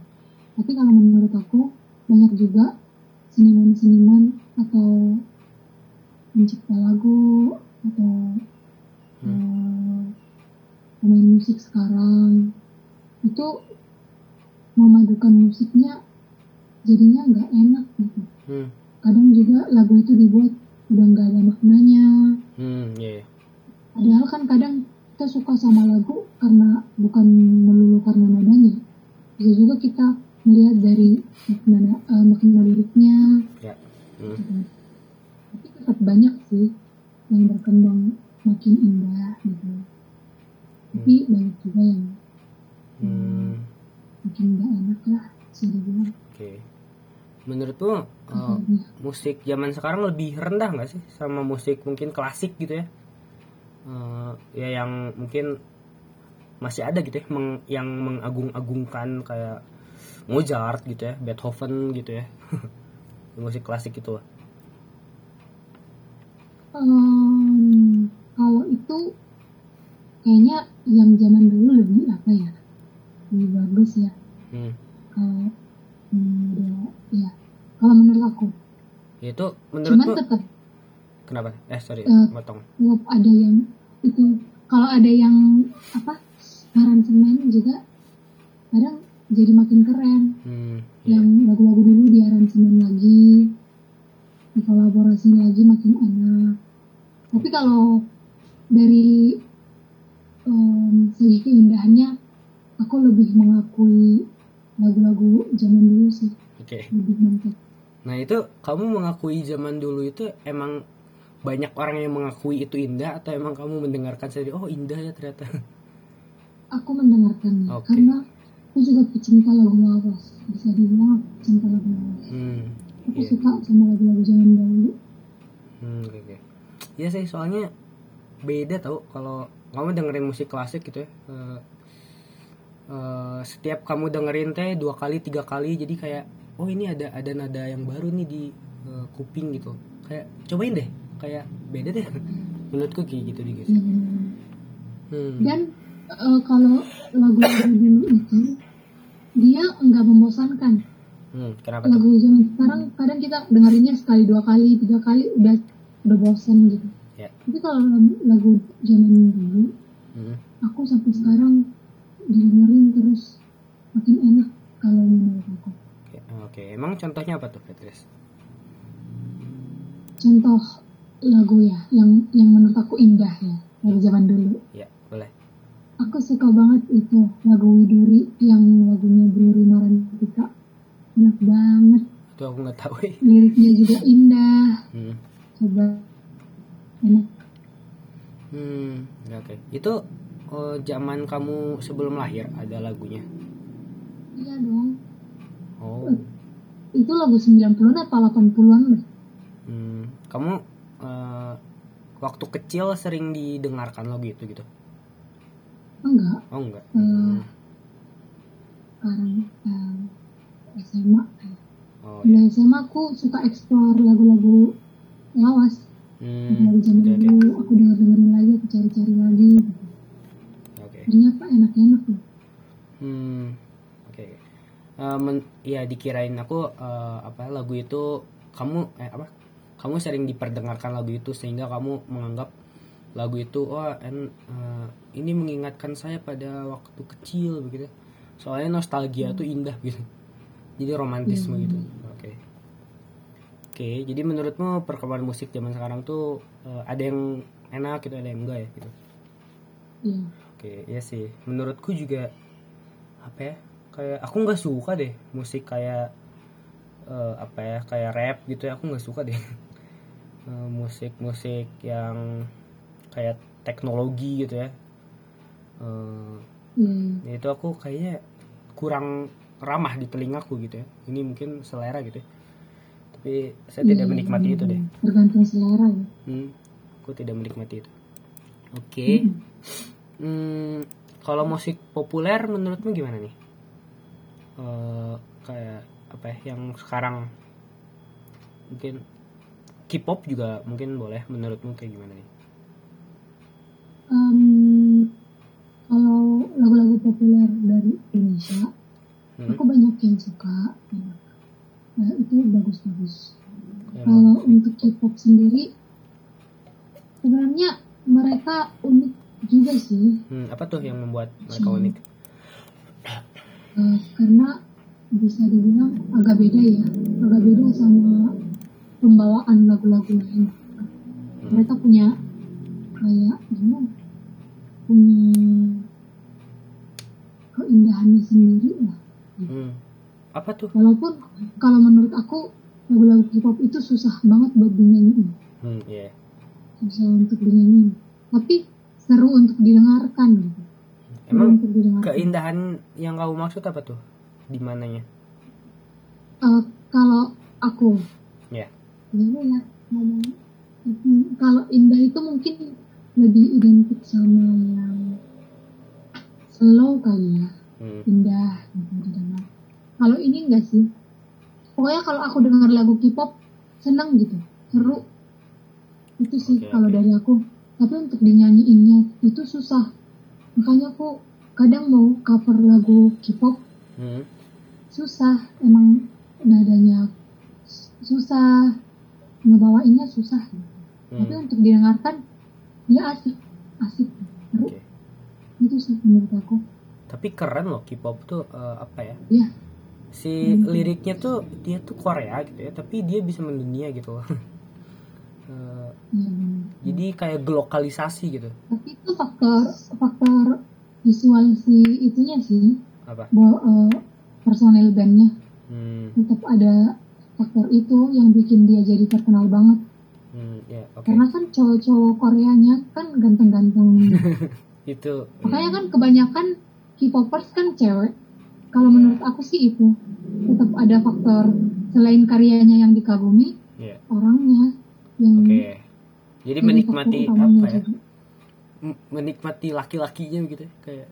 Tapi kalau menurut aku banyak juga seniman-seniman atau pencipta lagu atau eh, pemain musik sekarang itu memadukan musiknya jadinya nggak enak gitu. Hmm. kadang juga lagu itu dibuat udah nggak ada maknanya hmm ya ya. padahal kan kadang kita suka sama lagu karena bukan melulu karena nadanya bisa juga kita melihat dari makna eh, makna liriknya ya hmm. gitu. tapi tetap banyak sih yang berkembang makin indah gitu tapi banyak juga yang Hmm. makin nggak enak lah bisa dibilang oke menurutmu uh, Akhirnya. Musik zaman sekarang lebih rendah nggak sih? Sama musik mungkin klasik gitu ya. Eh, ya yang mungkin masih ada gitu ya meng- yang mengagung-agungkan kayak Mozart gitu ya Beethoven gitu ya. Musik klasik itu. Em, kalau itu kayaknya yang zaman dulu lebih apa ya? Lebih bagus ya. Hmm. kalau hmm, ya kalau menurut aku itu cuman menurutmu tetap kenapa? Eh sorry potong tetap ada yang itu kalau ada yang apa aransemen juga kadang jadi makin keren. Hmm, iya. yang lagu-lagu dulu di aransemen lagi dikolaborasi lagi makin enak. Tapi kalau dari em, segi keindahannya aku lebih mengakui lagu-lagu zaman dulu sih. Oke. Lebih mantap Nah itu kamu mengakui zaman dulu itu emang banyak orang yang mengakui itu indah atau emang kamu mendengarkan sendiri oh indah ya ternyata. Aku mendengarkannya Oke. karena aku juga pecinta lagu lawas bisa dibilang pecinta lagu lawas hmm aku iya. suka sama lagu-lagu zaman dahulu. Hmm oke oke. Ya sih soalnya beda tau kalau kamu dengerin musik klasik gitu ya eh, eh, setiap kamu dengerin teh dua kali tiga kali jadi kayak oh ini ada ada nada yang baru nih di eh, kuping gitu. Kayak cobain deh. Kayak beda deh. Menurutku kayak gitu deh guys. Ya, hmm. dan eh, kalau lagu-lagu dulu itu dia nggak membosankan. Hmm, kenapa tuh? Lagu zaman sekarang kadang kita dengerinnya sekali dua kali tiga kali udah udah bosan gitu. Ya. Tapi kalau lagu- lagu zaman dulu hmm. aku sampai sekarang dengerin terus makin enak kalau menurut aku Oke. Emang contohnya apa tuh, Petris? contoh lagu ya yang yang menurut aku indah ya dari zaman dulu Ya, boleh. aku suka banget itu lagu Widuri yang lagunya Bruri Marantika enak banget Itu aku nggak tahu. eh. liriknya juga indah Hmm. coba enak Hmm, ya, oke. Itu eh, zaman kamu sebelum lahir ada lagunya. iya dong Oh. itu lagu 90-an atau 80-an deh Hmm, kamu eh, waktu kecil sering didengarkan lagu itu gitu? enggak Oh enggak. Hmm. sekarang um, SMA Oh di ya. SMA aku suka explore lagu-lagu lawas Hmm, dari zaman oke. dulu aku denger dengerin lagi aku cari-cari lagi gitu. Oke. ternyata enak-enak loh Hmm. Eh, men- ya dikirain aku eh, apa lagu itu kamu eh apa? Kamu sering diperdengarkan lagu itu sehingga kamu menganggap lagu itu wah en- eh, ini mengingatkan saya pada waktu kecil begitu. Soalnya nostalgia tuh indah gitu. Jadi romantisme Hmm. gitu. Oke. Oke, jadi menurutmu perkembangan musik zaman sekarang tuh eh, ada yang enak gitu, ada yang enggak ya gitu. iya Oke, ya sih. Menurutku juga apa ya? Kayak aku nggak suka deh musik kayak eh, apa ya? Kayak rap gitu ya. Aku nggak suka deh. Eh, Musik-musik yang kayak teknologi gitu ya. Eh, iya ya itu aku kayaknya kurang ramah di telingaku gitu ya. Ini mungkin selera gitu ya. Tapi saya tidak Iya, menikmati iya, itu deh. tergantung selera ya Hmm, aku tidak menikmati itu. Oke. Mm-mm. Hmm, kalau musik populer menurutmu gimana nih? Eh, kayak apa ya yang sekarang mungkin K-pop juga mungkin boleh menurutmu kayak gimana nih? Em, kalau lagu-lagu populer dari Indonesia Hmm? aku banyak yang suka. Nah, itu bagus-bagus kalau musik- untuk K-pop sendiri sebenarnya mereka unik juga sih Hmm, apa tuh yang membuat mereka Hmm. unik? Eh, karena bisa dibilang agak beda ya. Agak beda sama pembawaan lagu-lagu lain. Mereka punya kayak gimana punya keindahannya sendiri lah. Hmm. Apa tuh? walaupun kalau menurut aku lagu-lagu K-pop itu susah banget buat dinyanyiin. Hmm, iya. susah untuk dinyanyiin. Tapi seru untuk didengarkan gitu Emang keindahan yang kamu maksud apa tuh? Di mananya? Eh, kalau aku Ya. gimana ya ngomong Hmm, kalau indah itu mungkin lebih identik sama yang slow kali ya Hmm. indah gitu didengar kalau ini enggak sih pokoknya kalau aku dengar lagu K-pop seneng gitu seru itu sih Oke, kalau oke. dari aku tapi untuk dinyanyiinnya itu susah makanya aku kadang mau cover lagu K-pop Hmm. susah emang nadanya susah ngebawainnya susah tapi Hmm. untuk didengarkan dia asik asik seru Oke. itu sih menurut aku Tapi keren loh K-pop tuh eh, apa ya? ya si Hmm. liriknya tuh dia tuh Korea gitu ya tapi dia bisa mendunia gitu loh Benar. jadi kayak glokalisasi gitu. Tapi itu faktor faktor visual si itunya sih. Apa? Bahwa eh, personel bandnya. Hmm, tetap ada faktor itu yang bikin dia jadi terkenal banget. Hmm, ya oke. Karena kan cowok-cowok Koreanya kan ganteng-ganteng. Itu makanya kan kebanyakan K-popers kan cewek. Kalau menurut aku sih itu. Tetap ada faktor selain karyanya yang dikagumi ya. orangnya yang oke. Jadi jadi menikmati apa ya? menikmati laki-lakinya gitu ya kayak.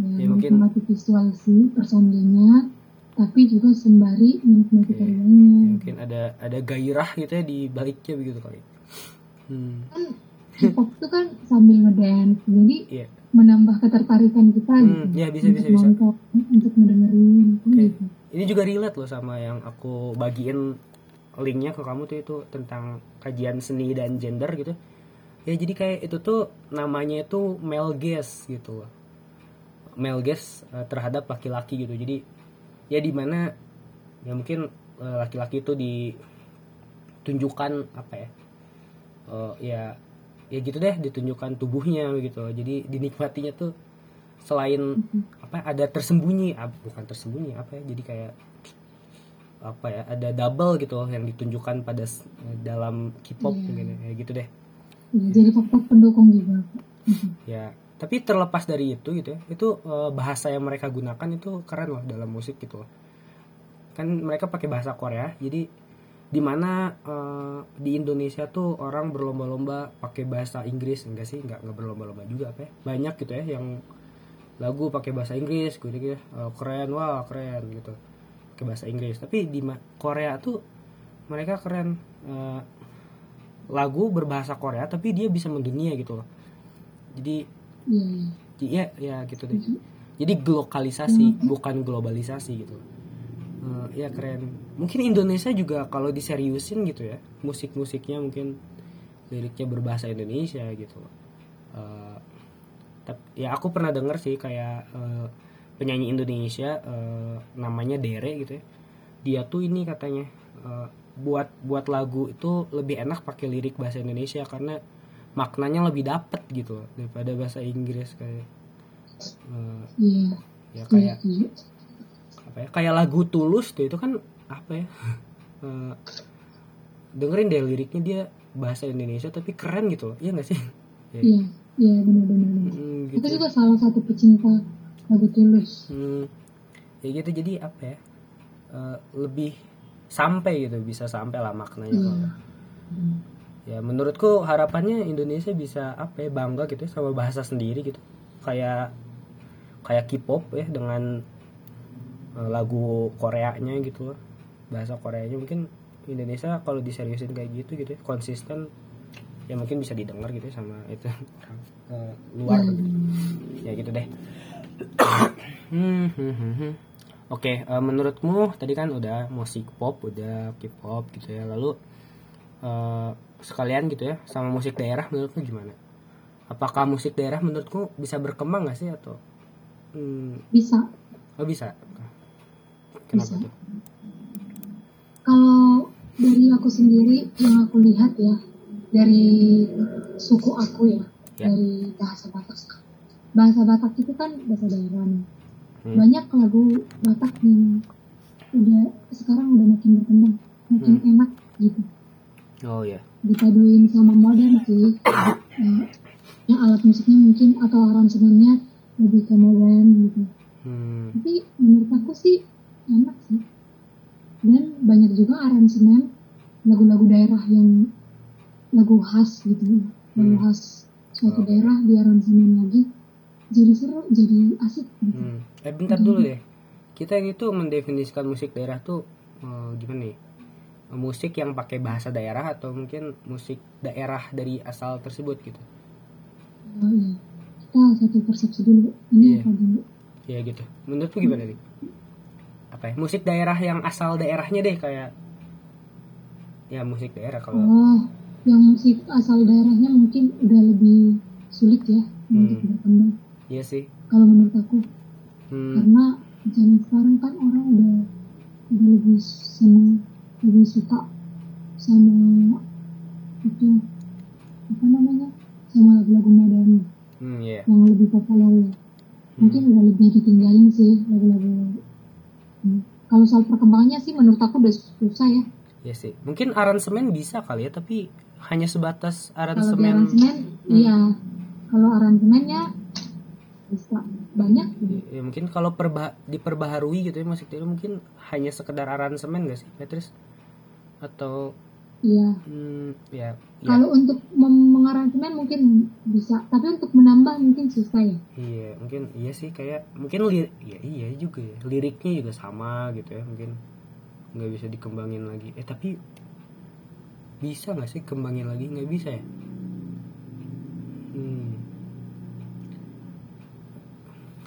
Ya, Ya, mungkin- menikmati visual sih personilnya tapi juga sembari menikmati Oke. karyanya. Ya mungkin ada ada gairah gitu ya di baliknya begitu kali. Hmm, kan K-pop itu kan sambil ngedance jadi iya. menambah ketertarikan kita Hmm, gitu ya, bisa, untuk bisa, bisa. untuk ngedengerin kan Oke. gitu. ini juga relate loh sama yang aku bagiin linknya ke kamu tuh itu tentang kajian seni dan gender gitu. Ya jadi kayak itu tuh namanya itu male gaze gitu. Male gaze eh, terhadap laki-laki gitu. Jadi ya di mana ya mungkin eh, laki-laki itu ditunjukkan apa ya eh, ya ya gitu deh ditunjukkan tubuhnya gitu. Jadi dinikmatinya tuh selain apa ada tersembunyi ah, bukan tersembunyi apa ya jadi kayak apa ya ada double gitu yang ditunjukkan pada s- dalam K-pop gitu ya gitu deh Ya, jadi faktor pendukung juga. Ya tapi terlepas dari itu gitu ya itu eh, bahasa yang mereka gunakan itu keren loh dalam musik gitu loh. kan mereka pakai bahasa Korea jadi di mana eh, di Indonesia tuh orang berlomba-lomba pakai bahasa Inggris enggak sih enggak enggak berlomba-lomba juga apa ya banyak gitu ya yang lagu pakai bahasa Inggris gitu gitu ya. Eh, keren wah keren gitu pakai bahasa Inggris tapi di Korea tuh mereka keren Eh, lagu berbahasa Korea tapi dia bisa mendunia gitu loh jadi Iya, iya. Ya gitu deh. Jadi glokalisasi bukan globalisasi gitu. Eh, ya keren. Mungkin Indonesia juga kalau diseriusin gitu ya, musik-musiknya mungkin liriknya berbahasa Indonesia gitu. Eh, tap- ya aku pernah denger sih kayak eh, penyanyi Indonesia eh, namanya Dere gitu ya. Dia tuh ini katanya eh, buat buat lagu itu lebih enak pakai lirik bahasa Indonesia karena maknanya lebih dapet gitu daripada bahasa Inggris kayak eh, Iya. ya kayak iya. apa ya kayak lagu tulus tuh itu kan apa ya Eh, dengerin deh liriknya dia bahasa Indonesia tapi keren gitu loh iya gak sih Ya. Iya, iya benar-benar. Itu gitu juga salah satu pecinta lagu tulus. Hmm, ya gitu jadi apa ya Eh, lebih sampai gitu bisa sampai lah maknanya Iya. kalau- ya menurutku harapannya Indonesia bisa apa ya bangga gitu ya sama bahasa sendiri gitu kayak kayak K-pop ya dengan eh, lagu Koreanya gitu loh bahasa Koreanya mungkin Indonesia kalau diseriusin kayak gitu gitu ya konsisten ya mungkin bisa didengar gitu ya sama itu eh, luar Iya. ya gitu deh Hmm, hmm, hmm, hmm. Oke, eh, menurutmu tadi kan udah musik pop, udah K-pop gitu ya. Lalu eh, sekalian gitu ya sama musik daerah menurutmu gimana? Apakah musik daerah menurutku bisa berkembang gak sih atau hmm, Bisa. oh bisa? Kenapa Bisa. tuh? Kalau dari aku sendiri yang aku lihat ya dari suku aku ya, Ya. dari bahasa Batak. Bahasa Batak itu kan bahasa daerah nih. Hmm. Banyak lagu Batak yang udah sekarang udah makin berkembang, makin Hmm. enak gitu. Oh ya. Dipaduin sama modern sih. Eh, yang alat musiknya mungkin atau aransemennya lebih ke modern gitu. Hmm. tapi menurut aku sih enak sih dan banyak juga aransemen lagu-lagu daerah yang lagu khas gitu lagu Hmm. khas suatu Oh. daerah di aransemen lagi jadi seru jadi asik gitu Hmm. Eh bentar dulu deh. Kita itu mendefinisikan musik daerah tuh eh, gimana nih? Musik yang pakai bahasa daerah atau mungkin musik daerah dari asal tersebut gitu. oh iya kita satu persepsi dulu ini Iya. apa dulu Ya gitu. Menurutmu gimana nih? Apa ya? Musik daerah yang asal daerahnya deh kayak ya musik daerah kalau oh yang musik asal daerahnya mungkin udah lebih sulit ya untuk Hmm. berkembang iya sih. kalau menurut aku Hmm. karena zaman sekarang kan orang udah udah lebih senang lebih suka sama itu apa namanya sama lagu-lagu modern Hmm, iya. yang lebih populer ya. mungkin udah lebih ditinggalin sih lagu-lagu Hmm. kalau soal perkembangannya sih menurut aku udah susah ya Iya sih. Mungkin aransemen bisa kali ya, tapi hanya sebatas kalau di aransemen. aransemen iya kalau aransemennya bisa banyak. Gitu. Ya, mungkin kalau perba diperbaharui gitu ya musik daerah mungkin hanya sekedar aransemen gak sih, Patrice? Atau iya. hmm, ya, ya. Kalau untuk mengaransemen mungkin bisa tapi untuk menambah mungkin susah ya. Iya mungkin iya sih kayak mungkin lir ya iya juga ya liriknya juga sama gitu ya mungkin nggak bisa dikembangin lagi. Eh tapi bisa nggak sih kembangin lagi? Nggak bisa ya? Hmm.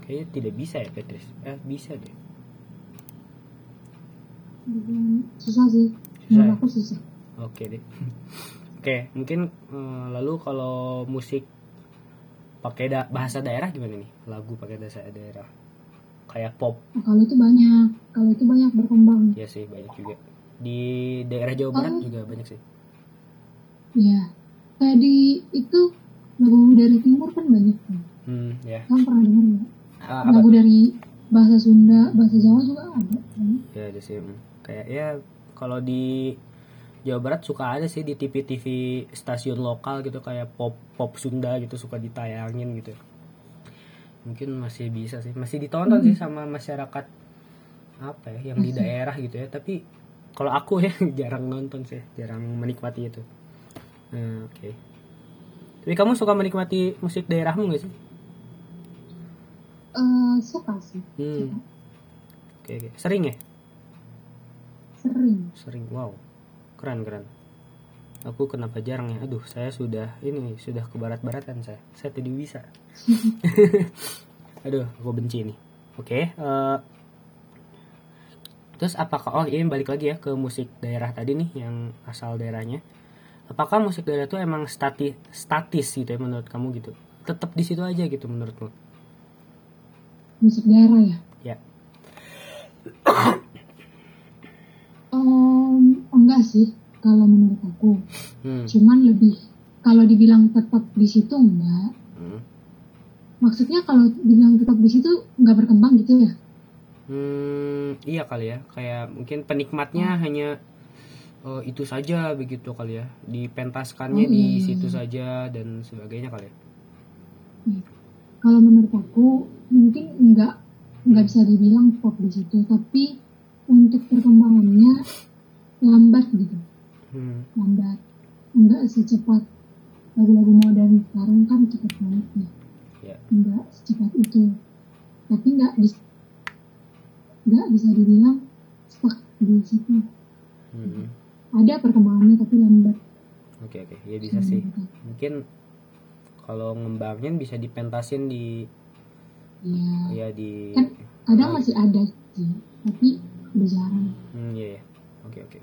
Kayaknya tidak bisa ya Patrice eh bisa deh susah sih Susah ya? aku susah Oke deh. Oke, mungkin eh, lalu kalau musik pakai da- bahasa daerah gimana nih? Lagu pakai bahasa daerah. Kayak pop, Nah, kalau itu banyak kalau itu banyak berkembang ya sih banyak juga. Di daerah Jawa Barat Oh. juga banyak sih. ya kayak di itu lagu dari timur kan banyak kan Hmm, ya. kamu pernah dengar nggak Ah, apa? lagu dari bahasa Sunda bahasa Jawa juga ada kan? Ya ada sih. hmm. Kayak ya kalau di Jawa Barat suka ada sih di TV-TV stasiun lokal gitu kayak pop pop Sunda gitu suka ditayangin gitu. Mungkin masih bisa sih, masih ditonton sih sama masyarakat apa ya yang di daerah gitu ya. Tapi kalau aku ya jarang nonton sih, jarang menikmati itu. Nah, oke. Tapi kamu suka menikmati musik daerahmu gak sih? Eh, suka sih. Hmm. Oke, oke. Sering ya? sering. Sering. Wow. Keren keren. Aku kenapa jarang ya. Aduh saya sudah ini sudah ke barat baratan saya. Saya tidak bisa. Aduh aku benci nih oke eh, terus apakah oh ini balik lagi ya ke musik daerah tadi nih yang asal daerahnya. Apakah musik daerah itu emang stati statis gitu ya menurut kamu gitu? Tetap di situ aja gitu menurutmu musik daerah ya ya Em, enggak sih kalau menurut aku hmm. cuman lebih kalau dibilang tetap di situ enggak Hmm. maksudnya kalau dibilang tetap di situ enggak berkembang gitu ya Hmm, iya kali ya. Kayak mungkin penikmatnya hanya eh, itu saja begitu kali ya. Dipentaskannya Oh, di iya. situ saja dan sebagainya kali ya. Kalau menurut aku mungkin enggak enggak bisa dibilang pop di situ tapi untuk perkembangannya lambat gitu. Hmm, lambat. Enggak secepat lagu-lagu modern sekarang kan cepat banget ya. Ya. enggak secepat itu. Tapi enggak bisa enggak bisa dibilang stuck di situ. Hmm, ada perkembangannya tapi lambat. Oke oke, ya bisa sih. Mungkin kalau ngembangin bisa dipentasin di ya ya di kan kadang masih ada sih tapi udah jarang Hmm, iya ya. Oke oke.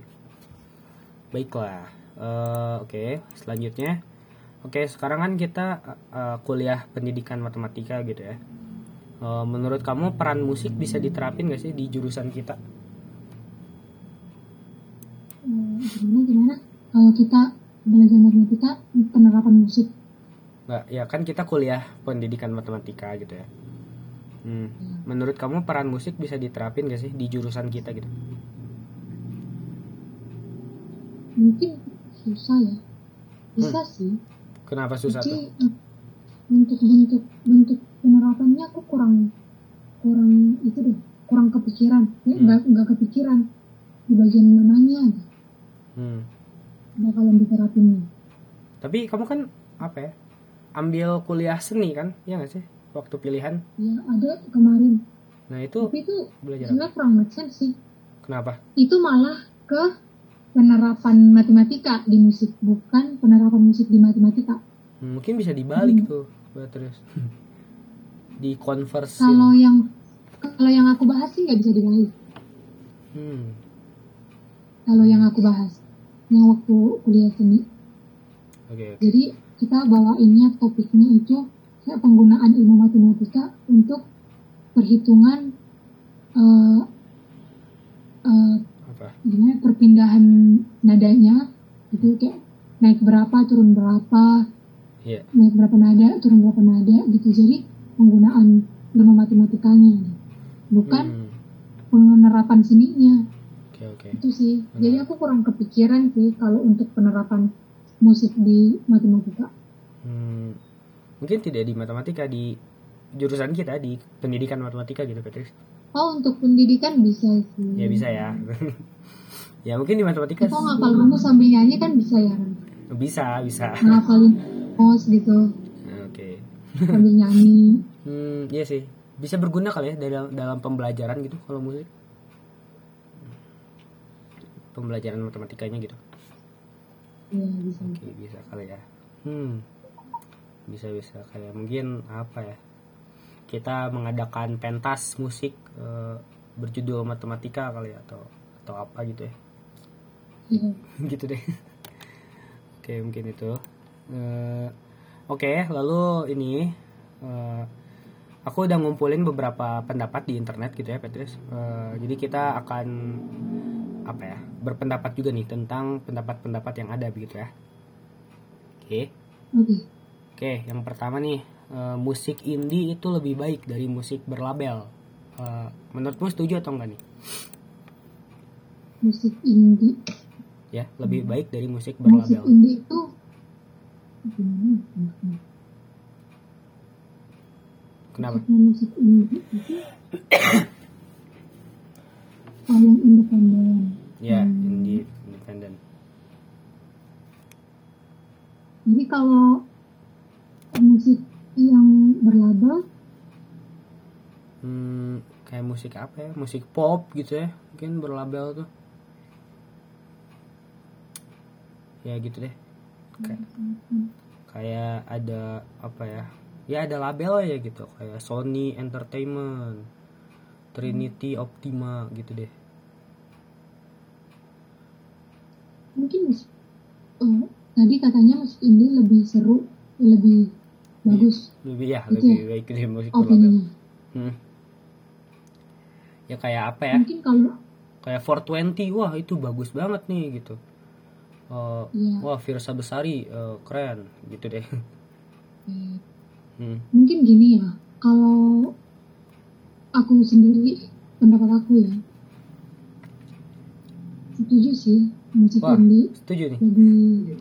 Baiklah. Eh, oke, selanjutnya. Oke, sekarang kan kita eh, kuliah pendidikan matematika gitu ya. Eh, menurut kamu peran musik bisa diterapin gak sih di jurusan kita? Gimana gimana kalau kita belajar matematika penerapan musik Nggak, ya kan kita kuliah pendidikan matematika gitu ya. Hmm. Menurut kamu peran musik bisa diterapin gak sih di jurusan kita gitu? mungkin susah ya bisa sih Kenapa Hmm. susah tuh? tapi eh, untuk bentuk bentuk penerapannya aku kurang kurang itu deh kurang kepikiran ya Hmm. nggak nggak kepikiran di bagian mananya gitu, Hmm. bakalan diterapinnya Tapi kamu kan apa ya? Ambil kuliah seni kan? Ya gak sih? Waktu pilihan. ya ada kemarin Nah, itu tapi itu belajar apa? kurang make sense sih Kenapa? itu malah ke penerapan matematika di musik bukan penerapan musik di matematika Hmm, Mungkin bisa dibalik Hmm. tuh, buat terus di converse. kalau yang kalau yang aku bahas sih nggak bisa dibalik Hmm. kalau yang aku bahas yang waktu kuliah seni Oke, oke. jadi kita bawainnya topiknya itu kayak penggunaan ilmu matematika untuk perhitungan eh eh, Apa? gimana perpindahan nadanya itu kayak naik berapa turun berapa Iya. naik berapa nada turun berapa nada gitu jadi penggunaan ilmu matematikanya bukan Hmm. penerapan seninya Oke, oke. itu sih jadi aku kurang kepikiran sih kalau untuk penerapan musik di matematika Hmm. Mungkin tidak di matematika di jurusan kita di pendidikan matematika gitu, Patrick. oh untuk pendidikan bisa sih Ya bisa ya. ya mungkin di matematika Kok ngapal rumus sambil nyanyi kan bisa ya bisa, bisa. ngapalin rumus gitu Oke. sambil nyanyi Hmm, iya sih. Bisa berguna kali ya dalam dalam pembelajaran gitu kalau musik. Pembelajaran matematikanya gitu. Ya bisa Oke, bisa kali ya. Hmm. Bisa bisa kayak mungkin apa ya? Kita mengadakan pentas musik eh, berjudul matematika kali ya atau atau apa gitu ya. Iya. gitu deh. Oke oke mungkin itu Eh, oke lalu ini eh, aku udah ngumpulin beberapa pendapat di internet gitu ya Petrus Eh, jadi kita akan apa ya berpendapat juga nih tentang pendapat-pendapat yang ada begitu ya oke Oke. Oke, yang pertama nih, eh, musik indie itu lebih baik dari musik berlabel. Eh, menurutmu setuju atau enggak nih? Musik indie. Ya, lebih baik dari musik Musik berlabel. indie itu gimana? ya? Kenapa? Musik indie itu yang independen. Ya, Hmm. indie independen. Jadi kalau musik yang berlabel Hmm, kayak musik apa ya? Musik pop gitu ya. Mungkin berlabel tuh. Ya gitu deh. Kayak, kayak ada apa ya? Ya ada label ya gitu, kayak Sony Entertainment, Trinity Optima gitu deh. Mungkin mus- eh, tadi katanya musik indie lebih seru, lebih bagus lebih ya Gitu lebih baik dari musik berlabel opininya. hmm. ya kayak apa ya Mungkin kalau kayak 420 wah itu bagus banget nih gitu Eh, Iya. wah Virsa Besari eh, keren gitu deh eh, hmm. mungkin gini ya, kalau aku sendiri pendapat aku ya, setuju sih musik Wah. indie setuju nih lebih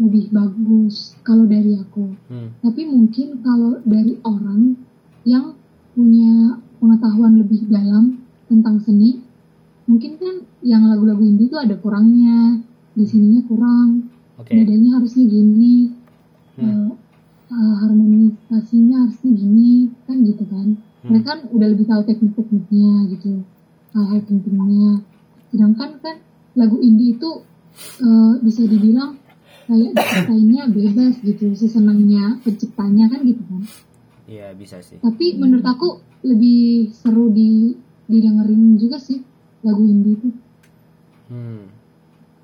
lebih bagus kalau dari aku. hmm. Tapi mungkin kalau dari orang yang punya pengetahuan lebih dalam tentang seni, mungkin kan yang lagu-lagu indie itu ada kurangnya, di sininya kurang, nadanya harusnya gini, Hmm. eh, harmonisasinya harusnya gini, kan gitu kan. Hmm. Mereka kan udah lebih tahu teknik-tekniknya gitu, hal-hal pentingnya. Sedangkan kan lagu indie itu eh, bisa dibilang kayak diciptainnya bebas gitu, sesenangnya penciptanya kan gitu kan. Iya bisa sih Tapi menurut aku lebih seru di didengerin juga sih lagu indie itu. hmm.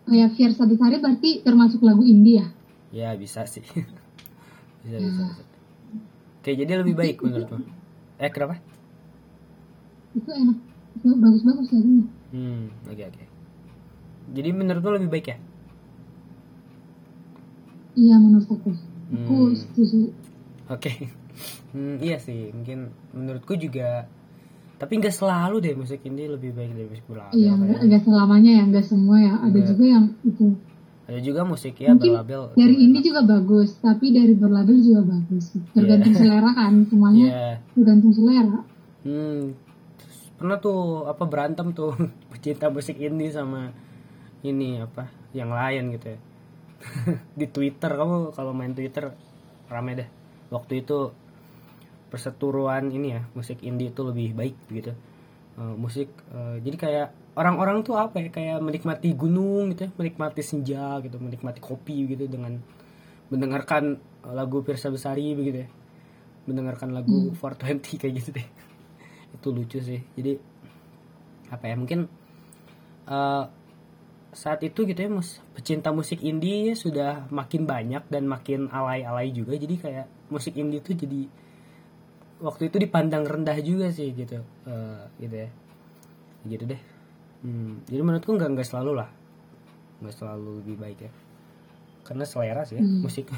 Kayak Fiersa Besari berarti termasuk lagu indie ya? ya bisa sih bisa bisa, bisa. oke jadi lebih baik menurutmu eh kenapa Itu enak, itu bagus-bagus lagunya. hmm oke oke jadi menurutmu lebih baik ya Iya menurut aku. Aku Hmm. setuju. Oke, Hmm, iya sih, mungkin menurutku juga. Tapi nggak selalu deh musik ini lebih baik dari musik berlabel. Iya, kayaknya. enggak, enggak selamanya ya, enggak semua ya. Ada Iya. juga yang itu. Ada juga musik ya Mungkin berlabel. dari enak. juga bagus, tapi dari berlabel juga bagus. Tergantung selera kan, semuanya Iya. tergantung selera. Hmm, pernah tuh apa berantem tuh pecinta musik indie sama ini apa yang lain gitu ya. Di Twitter kamu kalau main Twitter rame deh. Waktu itu perseturuan ini ya musik indie itu lebih baik gitu. Eh, musik eh, jadi kayak orang-orang tuh apa ya kayak menikmati gunung gitu ya, menikmati senja gitu, menikmati kopi gitu dengan mendengarkan lagu Pirsa Besari begitu ya. Mendengarkan lagu 420 kayak gitu deh itu lucu sih jadi apa ya mungkin eh, saat itu gitu ya mus pecinta musik indie sudah makin banyak dan makin alay-alay juga jadi kayak musik indie itu jadi waktu itu dipandang rendah juga sih gitu Eh, gitu ya gitu deh hmm, jadi menurutku nggak nggak selalu lah nggak selalu lebih baik ya karena selera sih ya Hmm. musik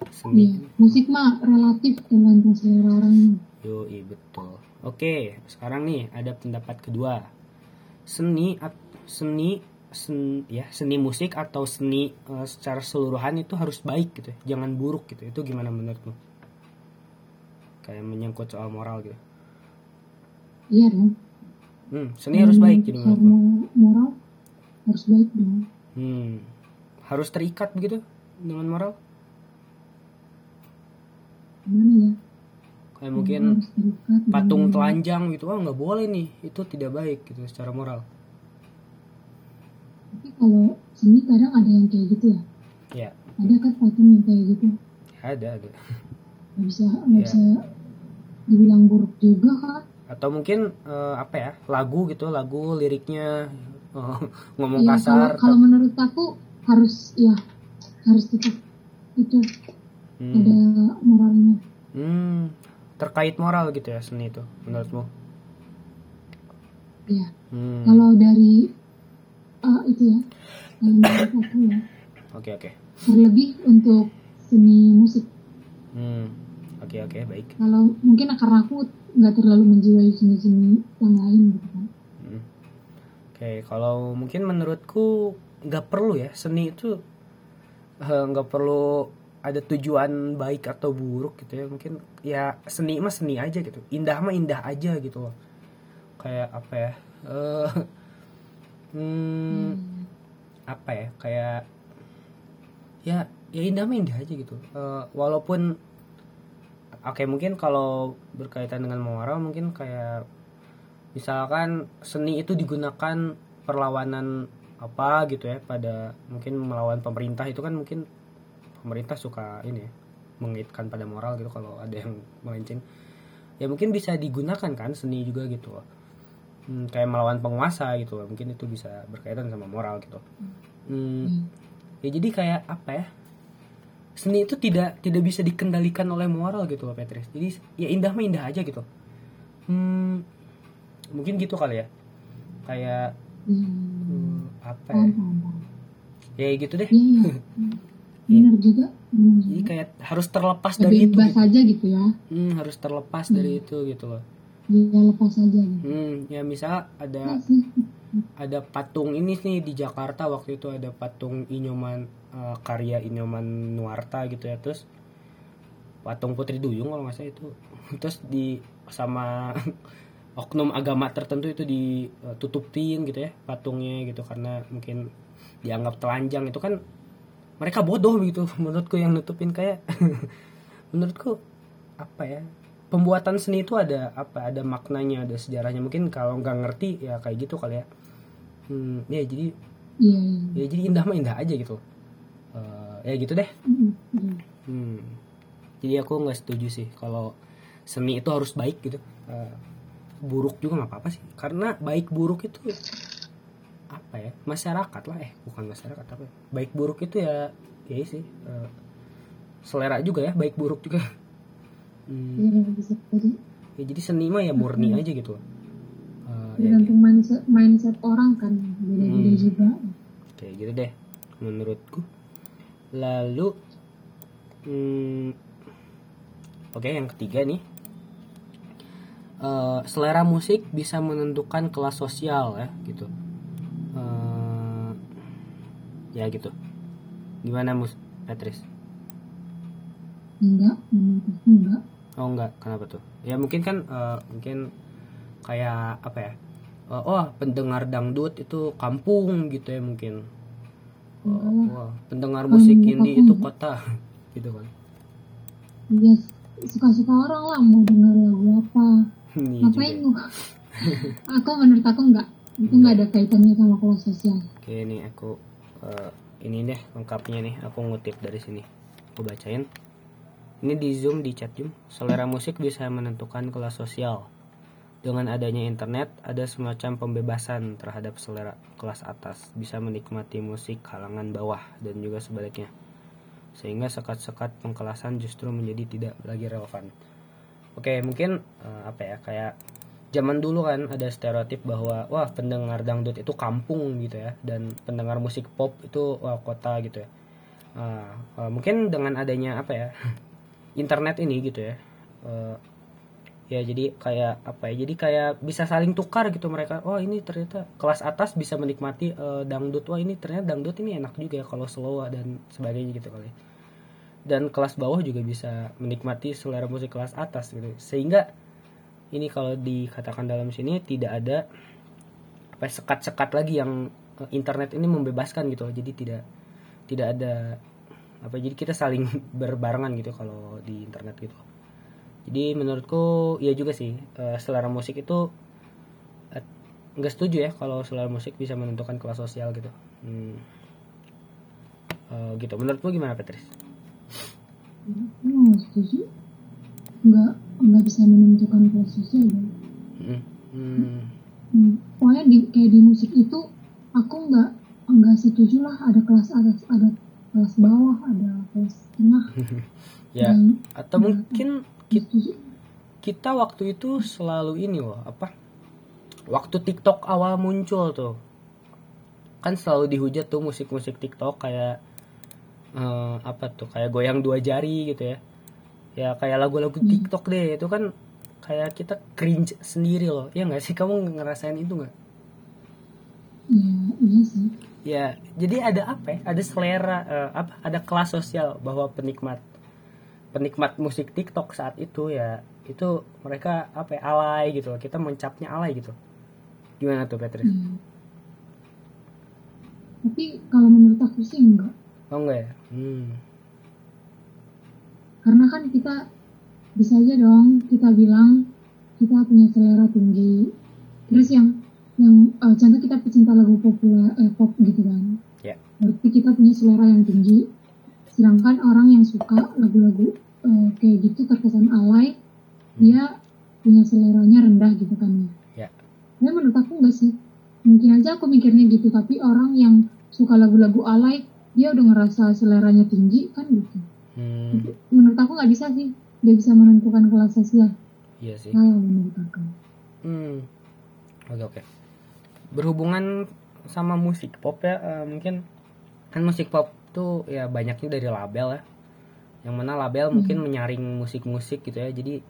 Iya, seni musik mah relatif tergantung selera orang. Yo, betul. Oke, sekarang nih ada pendapat kedua. Seni at- seni sen, ya, seni musik atau seni eh, secara keseluruhan itu harus baik gitu, ya. jangan buruk gitu. Itu gimana menurutmu? Kayak menyangkut soal moral gitu. Iya dong. Hmm, seni harus baik jadi Secara menurutmu. moral harus baik dong. Hmm, harus terikat begitu dengan moral? Gimana ya? Kayak mungkin patung telanjang gitu, oh nggak boleh nih, itu tidak baik gitu secara moral. Kalau seni kadang ada yang kayak gitu ya. Ya, Ada kan patung yang kayak gitu. ada ada. Nggak bisa nggak Iya. bisa dibilang buruk juga kan. atau mungkin eh, apa ya lagu gitu lagu liriknya eh, ngomong Iya, kalau kasar kalau menurut aku harus ya harus tetap itu Hmm. ada moralnya Hmm, terkait moral gitu ya seni itu menurutmu? ya Hmm, kalau dari eh, itu ya. Menurut aku ya. Oke oke. terlebih untuk seni musik. Hmm, oke oke baik. kalau mungkin karena aku nggak terlalu menjiwai seni-seni yang lain gitu kan. Hmm. Oke, kalau mungkin menurutku nggak perlu ya seni itu eh, nggak perlu ada tujuan baik atau buruk gitu ya. Mungkin ya seni mah seni aja gitu. Indah mah indah aja gitu loh. Kayak apa ya? Eh hmm, apa ya kayak ya ya indah indah aja gitu. Eh, walaupun oke mungkin kalau berkaitan dengan moral mungkin kayak misalkan seni itu digunakan perlawanan apa gitu ya pada mungkin melawan pemerintah itu kan mungkin pemerintah suka ini ya mengaitkan pada moral gitu kalau ada yang melenceng. Ya mungkin bisa digunakan kan seni juga gitu Hmm, kayak melawan penguasa gitu. Loh mungkin itu bisa berkaitan sama moral gitu. Hmm, ya jadi kayak apa ya? Seni itu tidak tidak bisa dikendalikan oleh moral gitu loh Petris jadi ya indah mah indah aja gitu. Hmm, mungkin gitu kali ya. Kayak Hmm. hmm, apa ya? Ya gitu deh. Iya. Iya benar juga benar jadi kayak harus terlepas dari itu bebas gitu. aja gitu ya. Hmm, harus terlepas dari itu gitu loh dia lepas aja gitu. Hmm, ya misal ada ada patung ini nih di Jakarta waktu itu ada patung Inyoman eh, karya Inyoman Nuarta gitu ya terus patung Putri Duyung kalau nggak salah itu. Terus di sama oknum agama tertentu itu ditutupin gitu ya patungnya gitu karena mungkin dianggap telanjang. Itu kan mereka bodoh gitu menurutku yang nutupin kayak menurutku apa ya pembuatan seni itu ada apa? Ada maknanya ada sejarahnya. Mungkin kalau nggak ngerti ya kayak gitu kali ya. Hmm, ya jadi iya ya jadi indah mah indah aja gitu. Eh, ya gitu deh. Mm, iya. hmm. jadi aku nggak setuju sih kalau seni itu harus baik gitu. Eh, buruk juga nggak apa-apa sih. Karena baik buruk itu apa ya? Masyarakat lah. Eh bukan masyarakat apa ya. baik buruk itu ya ya sih eh, selera juga ya baik buruk juga hmm. Bisa jadi ya jadi seni mah ya murni aja gitu. Eh, ya tergantung mindset mindset orang kan beda-beda Hmm. juga. Kayak gitu deh menurutku. Lalu hmm, oke yang ketiga nih. Eh, selera musik bisa menentukan kelas sosial ya gitu. Eh, ya gitu. Gimana mus Patris enggak enggak oh enggak. Kenapa tuh? Ya mungkin kan eh, mungkin kayak apa ya Eh, oh pendengar dangdut itu kampung gitu ya mungkin. Oh, wah, pendengar musik menurut indie itu kota gitu kan. Ya suka-suka orang lah mau dengar lagu apa. Iya ngapain lu? Aku menurut aku enggak. Itu enggak ada kaitannya sama kelas sosial Oke nih aku eh, ini deh lengkapnya nih. Aku ngutip dari sini. Aku bacain ini di zoom di chat zoom. Selera musik bisa menentukan kelas sosial. Dengan adanya internet ada semacam pembebasan terhadap selera kelas atas. Bisa menikmati musik kalangan bawah dan juga sebaliknya. Sehingga sekat-sekat pengkelasan justru menjadi tidak lagi relevan. Oke mungkin eh, apa ya kayak zaman dulu kan ada stereotip bahwa wah pendengar dangdut itu kampung gitu ya. Dan pendengar musik pop itu wah kota gitu ya. Ah, eh, mungkin dengan adanya apa ya internet ini gitu ya. Eh, ya jadi kayak apa ya jadi kayak bisa saling tukar gitu mereka. Oh ini ternyata kelas atas bisa menikmati eh, dangdut. Wah ini ternyata dangdut ini enak juga ya kalau slow dan sebagainya gitu kali. Dan kelas bawah juga bisa menikmati selera musik kelas atas gitu. Sehingga ini kalau dikatakan dalam sini tidak ada apa ya, sekat-sekat lagi yang eh, internet ini membebaskan gitu jadi tidak tidak ada apa jadi kita saling berbarengan gitu kalau di internet gitu jadi menurutku ya juga sih eh, selera musik itu eh, nggak setuju ya kalau selera musik bisa menentukan kelas sosial gitu Hmm. Eh, gitu menurutmu gimana Petris? nggak setuju nggak nggak bisa menentukan kelas sosial ya. Hmm. Hmm. Hmm. Pokoknya di kayak di musik itu aku nggak nggak setuju lah ada kelas atas ada kelas bawah ada kelas tengah. Ya dan atau mungkin kita, itu kita waktu itu selalu ini loh apa? Waktu TikTok awal muncul tuh. Kan selalu dihujat tuh musik-musik TikTok kayak eh, apa tuh kayak goyang dua jari gitu ya. Ya kayak lagu-lagu Hmm. TikTok deh itu kan kayak kita cringe sendiri loh. Ya nggak sih? Kamu ngerasain itu nggak? Ya iya sih ya jadi ada apa ya? Ada selera eh, apa? Ada kelas sosial bahwa penikmat penikmat musik TikTok saat itu ya itu mereka apa ya alay gitu loh. kita mencapnya alay gitu. Gimana tuh Patrice? Iya. tapi kalau menurut aku sih enggak. Oh enggak ya? Hmm. karena kan kita bisa aja dong kita bilang kita punya selera tinggi. Terus yang yang eh, contoh kita pecinta lagu populer eh, pop gitu kan. Ya. berarti kita punya selera yang tinggi. Sedangkan orang yang suka lagu-lagu eh, kayak gitu terkesan alay dia punya seleranya rendah gitu kan Ya. ya. Menurut aku enggak sih. Mungkin aja aku mikirnya gitu tapi orang yang suka lagu-lagu alay dia udah ngerasa seleranya tinggi kan gitu. Hmm, menurut aku nggak bisa sih. Dia bisa menentukan kelas sosial. Iya sih. Kalau menurut aku. Hmm. Oke oke. Berhubungan sama musik pop ya eh, mungkin kan musik pop tuh ya banyaknya dari label ya. Yang mana label mungkin menyaring musik-musik gitu ya. Jadi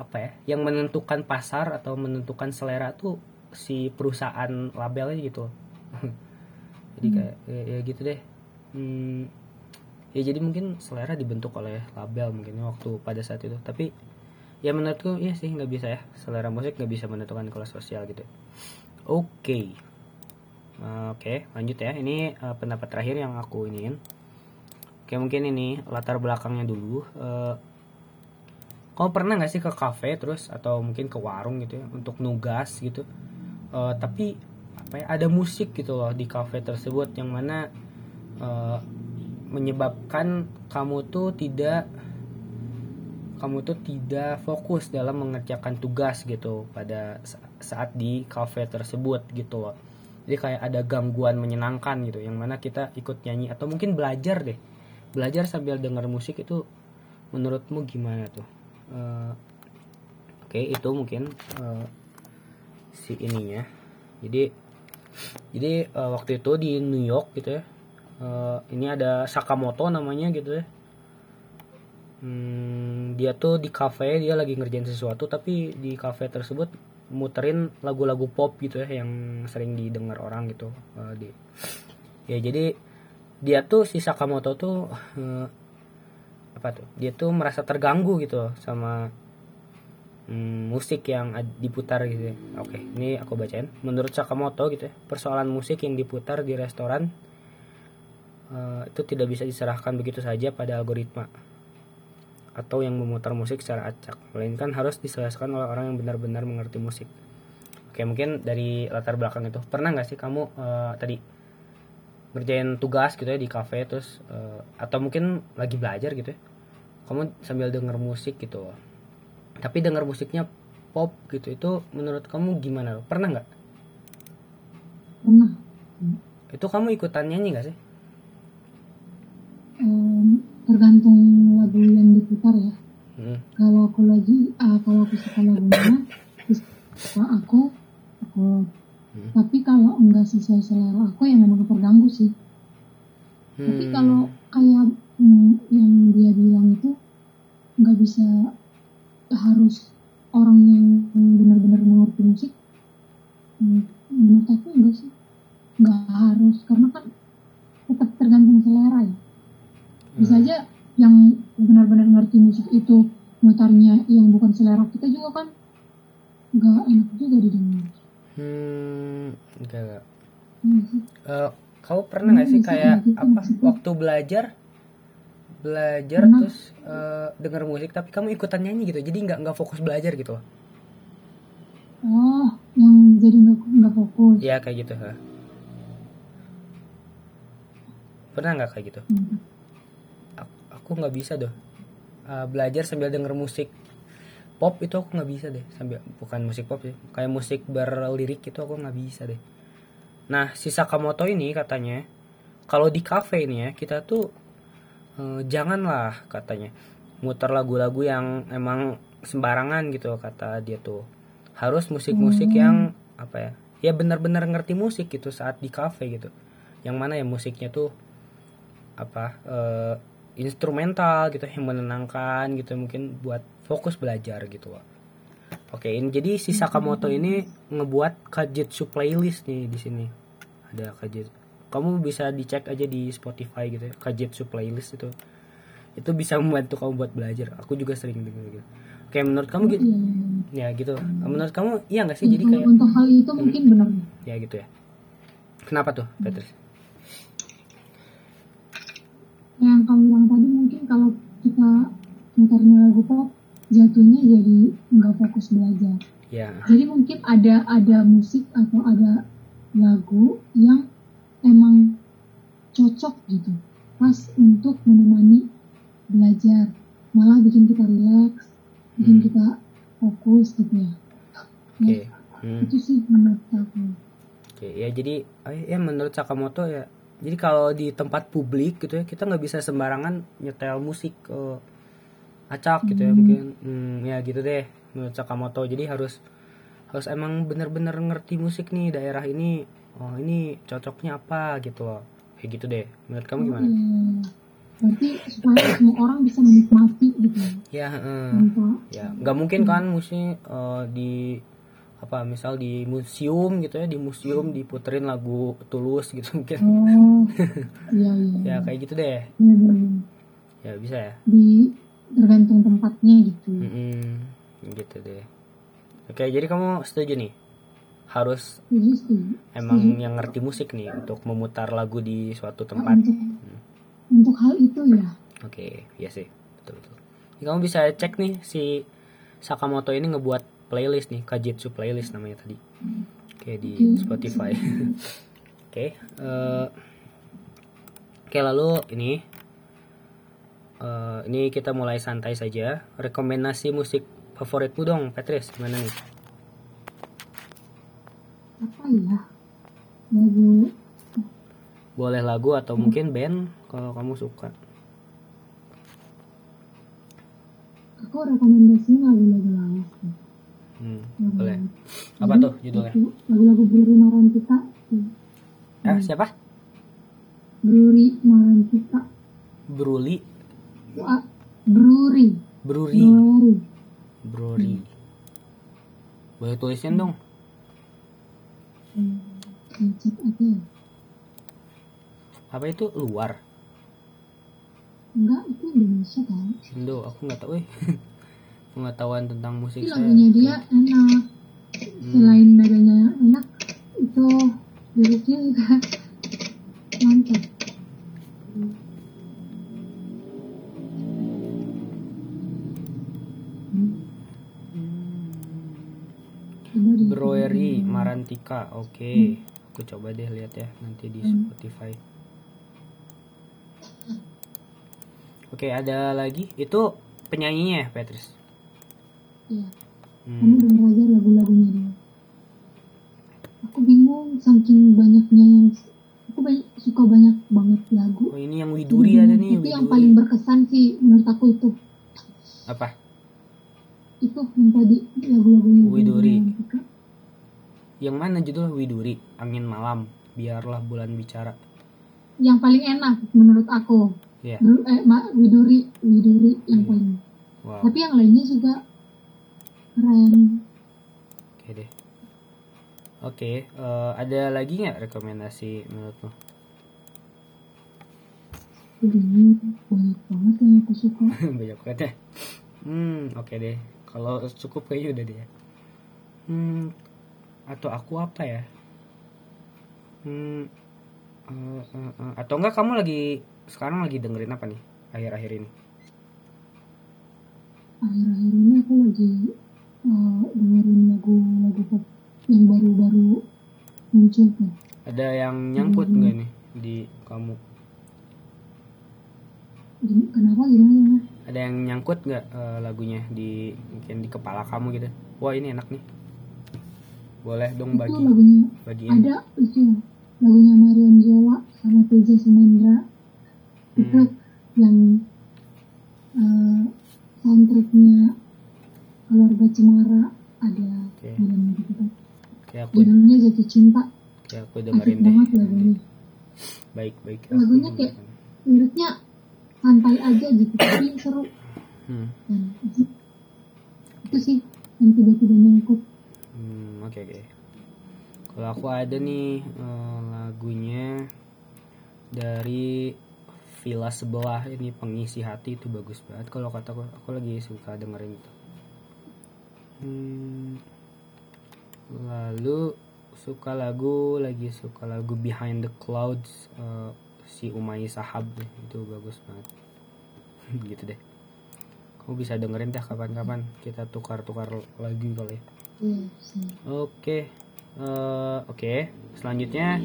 apa ya? Yang menentukan pasar atau menentukan selera tuh si perusahaan labelnya gitu. jadi kayak ya, ya gitu deh. Hmm, ya jadi mungkin selera dibentuk oleh label mungkin ya waktu pada saat itu. Tapi ya menurutku iya sih nggak bisa ya selera musik nggak bisa menentukan kelas sosial gitu oke. Eh, oke lanjut ya. Ini eh, pendapat terakhir yang aku iniin. Oke mungkin ini latar belakangnya dulu. Eh, kamu pernah nggak sih ke kafe terus atau mungkin ke warung gitu ya untuk nugas gitu? Eh, tapi apa ya ada musik gitu loh di kafe tersebut yang mana eh, menyebabkan kamu tuh tidak kamu tuh tidak fokus dalam mengerjakan tugas gitu pada sa- saat di cafe tersebut gitu loh. Jadi kayak ada gangguan menyenangkan gitu yang mana kita ikut nyanyi atau mungkin belajar deh. Belajar sambil dengar musik itu menurutmu gimana tuh? Eh, Oke, itu mungkin eh, si ininya. Jadi jadi eh, waktu itu di New York gitu ya. eh, ini ada Sakamoto namanya gitu ya. Hmm, dia tuh di cafe dia lagi ngerjain sesuatu tapi di cafe tersebut muterin lagu-lagu pop gitu ya yang sering didengar orang gitu eh, di ya jadi dia tuh si Sakamoto tuh eh, apa tuh dia tuh merasa terganggu gitu sama hmm, musik yang diputar gitu ya. oke ini aku bacain menurut Sakamoto gitu ya persoalan musik yang diputar di restoran eh, itu tidak bisa diserahkan begitu saja pada algoritma atau yang memutar musik secara acak, melainkan harus diselesaikan oleh orang yang benar-benar mengerti musik. Oke, mungkin dari latar belakang itu pernah nggak sih kamu eh, tadi ngerjain tugas gitu ya di cafe terus eh, atau mungkin lagi belajar gitu ya, kamu sambil denger musik gitu, tapi denger musiknya pop gitu itu menurut kamu gimana? Pernah nggak? pernah Itu kamu ikutan nyanyi nggak sih? Tergantung lagu yang diputar ya Hmm. kalau aku lagi ah, kalau aku suka lagunya suka aku aku Hmm. tapi kalau enggak sesuai selera aku ya memang terganggu sih tapi Hmm. kalau kayak mm, yang dia bilang itu nggak bisa harus orang yang benar-benar mengerti musik mm, menurut aku enggak sih nggak harus karena kan tetap tergantung selera ya bisa Hmm. aja yang benar-benar ngerti musik itu mutarnya yang bukan selera kita juga kan nggak enak juga didengar Hmm, enggak, enggak. Iya sih. Eh, kamu pernah nggak Hmm, sih kayak gitu, apa maksudnya. waktu belajar belajar Pernah. terus eh, denger musik tapi kamu ikutan nyanyi gitu jadi nggak nggak fokus belajar gitu loh oh yang jadi nggak nggak fokus ya kayak gitu ha. pernah nggak kayak gitu Hmm. Aku nggak bisa doh Eh, belajar sambil denger musik pop itu aku nggak bisa deh sambil bukan musik pop sih kayak musik berlirik itu aku nggak bisa deh. Nah si Sakamoto ini katanya kalau di cafe nih ya kita tuh eh, janganlah katanya muter lagu-lagu yang emang sembarangan gitu kata dia tuh. Harus musik-musik Hmm. yang apa ya ya benar-benar ngerti musik gitu saat di cafe gitu. Yang mana ya musiknya tuh apa eh, instrumental gitu yang menenangkan gitu mungkin buat fokus belajar gitu loh oke ini jadi si Sakamoto ini ngebuat kajitsu playlist nih di sini. Ada kajitsu kamu bisa dicek aja di Spotify gitu ya kajitsu playlist itu. Itu bisa membantu kamu buat belajar. Aku juga sering denger gitu. Oke menurut kamu gitu ya gitu. Menurut kamu iya nggak sih? Ya, jadi kayak untuk hal itu mungkin benar. ya gitu ya. Kenapa tuh Petrus Yang kamu bilang tadi mungkin kalau kita muternya lagu pop jatuhnya jadi nggak fokus belajar. ya Jadi mungkin ada ada musik atau ada lagu yang emang cocok gitu pas untuk menemani belajar malah bikin kita rileks bikin Hmm. kita fokus gitu ya oke Hmm. itu sih menurut aku Oke, ya jadi eh, ya menurut Sakamoto ya. Jadi kalau di tempat publik gitu ya, kita nggak bisa sembarangan nyetel musik eh, acak gitu ya Hmm. mungkin. Hmm, ya gitu deh menurut Sakamoto. Jadi harus harus emang bener-bener ngerti musik nih daerah ini. Oh, ini cocoknya apa gitu loh. Kayak gitu deh. Menurut kamu gimana? Eh, berarti supaya semua orang bisa menikmati gitu ya Ya, eh, tanpa ya nggak mungkin kan musik eh, di apa misal di museum gitu ya di museum diputerin lagu tulus gitu mungkin. Oh iya iya ya kayak gitu deh. Iya, iya, iya. ya bisa ya. Di tergantung tempatnya gitu. Mm-mm, gitu deh. Oke jadi kamu setuju nih? Harus jadi sih emang yang ngerti musik nih untuk memutar lagu di suatu Nah, tempat. untuk untuk hal itu ya. Oke iya sih. Betul betul. Ini kamu bisa cek nih si Sakamoto ini ngebuat playlist nih Kajitsu playlist namanya tadi. Oke di Oke. Spotify. Oke eh, oke lalu ini eh, ini kita mulai santai saja. Rekomendasi musik favoritmu dong Petris gimana nih? Apa ya? Lagu boleh lagu atau mungkin band kalau kamu suka. Aku rekomendasiin lagu-lagu lawas. Hmm, boleh. Apa tuh judulnya? Lagu- lagu-lagu Bruri Marantika ah siapa? Bruri Marantika Bruli Bruri. Bruri. Bruri. Bruri. Boleh tulisin dong. Hmm, apa itu? Luar. Enggak itu Indonesia kan Indo aku nggak tahu eh pengetahuan tentang musik tapi saya. lagunya dia enak. Selain nadanya enak itu liriknya juga mantap. Broery Marantika oke. Aku coba deh lihat ya nanti di Hmm. Spotify. Oke ada lagi? Itu penyanyinya ya Petris Iya, Hmm, kamu denger aja lagu-lagunya dia. Aku bingung saking banyaknya yang aku banyak, suka banyak banget lagu. oh ini yang Widuri ada nih itu yang paling berkesan sih menurut aku itu. apa Itu yang tadi lagu-lagunya Widuri. Yang mana judul Widuri angin malam biarlah bulan bicara Yang paling enak menurut aku. Bru- eh, Ma- Widuri, Widuri yang Iya. paling. wow Tapi yang lainnya juga keren. oke deh. Oke eh, ada lagi nggak rekomendasi menurutmu? Ini banyak banget yang aku suka. banyak banget ya. Hmm oke deh. Kalau cukup kayaknya udah deh ya. hmm atau aku apa ya? Hmm eh, eh, eh, atau enggak kamu lagi sekarang lagi dengerin apa nih? Akhir-akhir ini? Akhir-akhir ini aku lagi uh, dengerin lagu-lagu pop yang baru-baru muncul tuh. ada yang nyangkut Hmm. nggak nih di kamu Kenapa gimana? ada yang nyangkut nggak eh, lagunya di mungkin di kepala kamu gitu wah ini enak nih boleh dong Itu bagi lagunya bagiin ada itu lagunya Mariam Jola sama Teja Sumendra itu Hmm. yang eh, soundtracknya keluarga Cemara ada Oke. filmnya gitu kan Oke, aku judulnya Jatuh Cinta oke, aku asik dengerin deh. banget lagunya Baik, baik. aku Lagunya kayak- liriknya santai aja gitu tapi seru Hmm. dan itu sih yang tiba-tiba nyangkut Hmm, oke oke. Kalau aku ada nih eh, lagunya dari Villa sebelah ini pengisi hati itu bagus banget. Kalau kataku aku lagi suka dengerin itu. Hmm, lalu suka lagu lagi suka lagu Behind the Clouds eh, si Umay Sahab itu bagus banget. gitu deh. Kamu bisa dengerin dah kapan-kapan kita tukar-tukar lagu kali ya. Iya. Oke, Eh, oke. Selanjutnya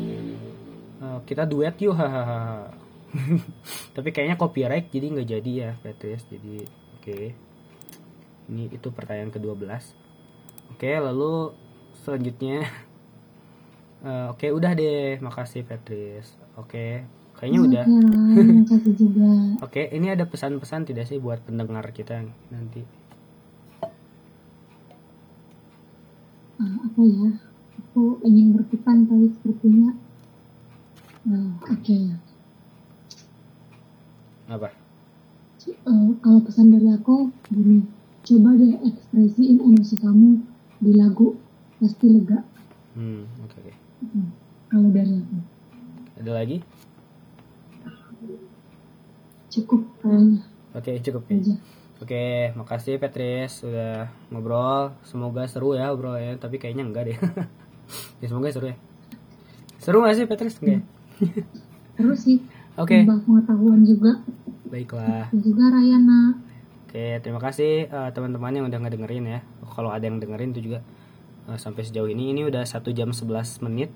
eh, kita duet yuk, hahaha. Tapi kayaknya copyright jadi nggak jadi ya, Petrus. Jadi oke. Ini itu pertanyaan ke-12. Oke, lalu selanjutnya eh, oke udah deh, makasih Petrus. Oke, kayaknya udah. Oke lah, makasih juga. Oke, ini ada pesan-pesan tidak sih buat pendengar kita nanti? Ah, apa ya? Aku ingin berpesan tapi sepertinya ah, oke ya. Apa? Eh, kalau pesan dari aku gini, coba deh ekspresiin emosi kamu di lagu pasti lega. Hmm, oke oke. Hmm, kalau dari aku Ada lagi? cukup kayaknya Oke, cukup ya. aja. Oke, makasih Petris sudah ngobrol. Semoga seru ya obrolannya, tapi kayaknya enggak deh. ya semoga seru ya. Seru gak sih Petris? Enggak. ya? Terus sih Oke, tambah pengetahuan juga baiklah. dan juga Rayana. Oke, terima kasih eh, teman-teman yang udah ngedengerin ya. Kalau ada yang dengerin itu juga eh, sampai sejauh ini ini udah satu jam 11 menit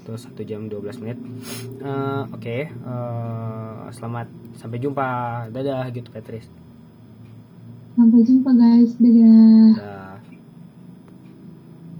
atau satu jam 12 menit. Eh, Oke, eh, selamat sampai jumpa. Dadah gitu Petris. Sampai jumpa guys, dadah.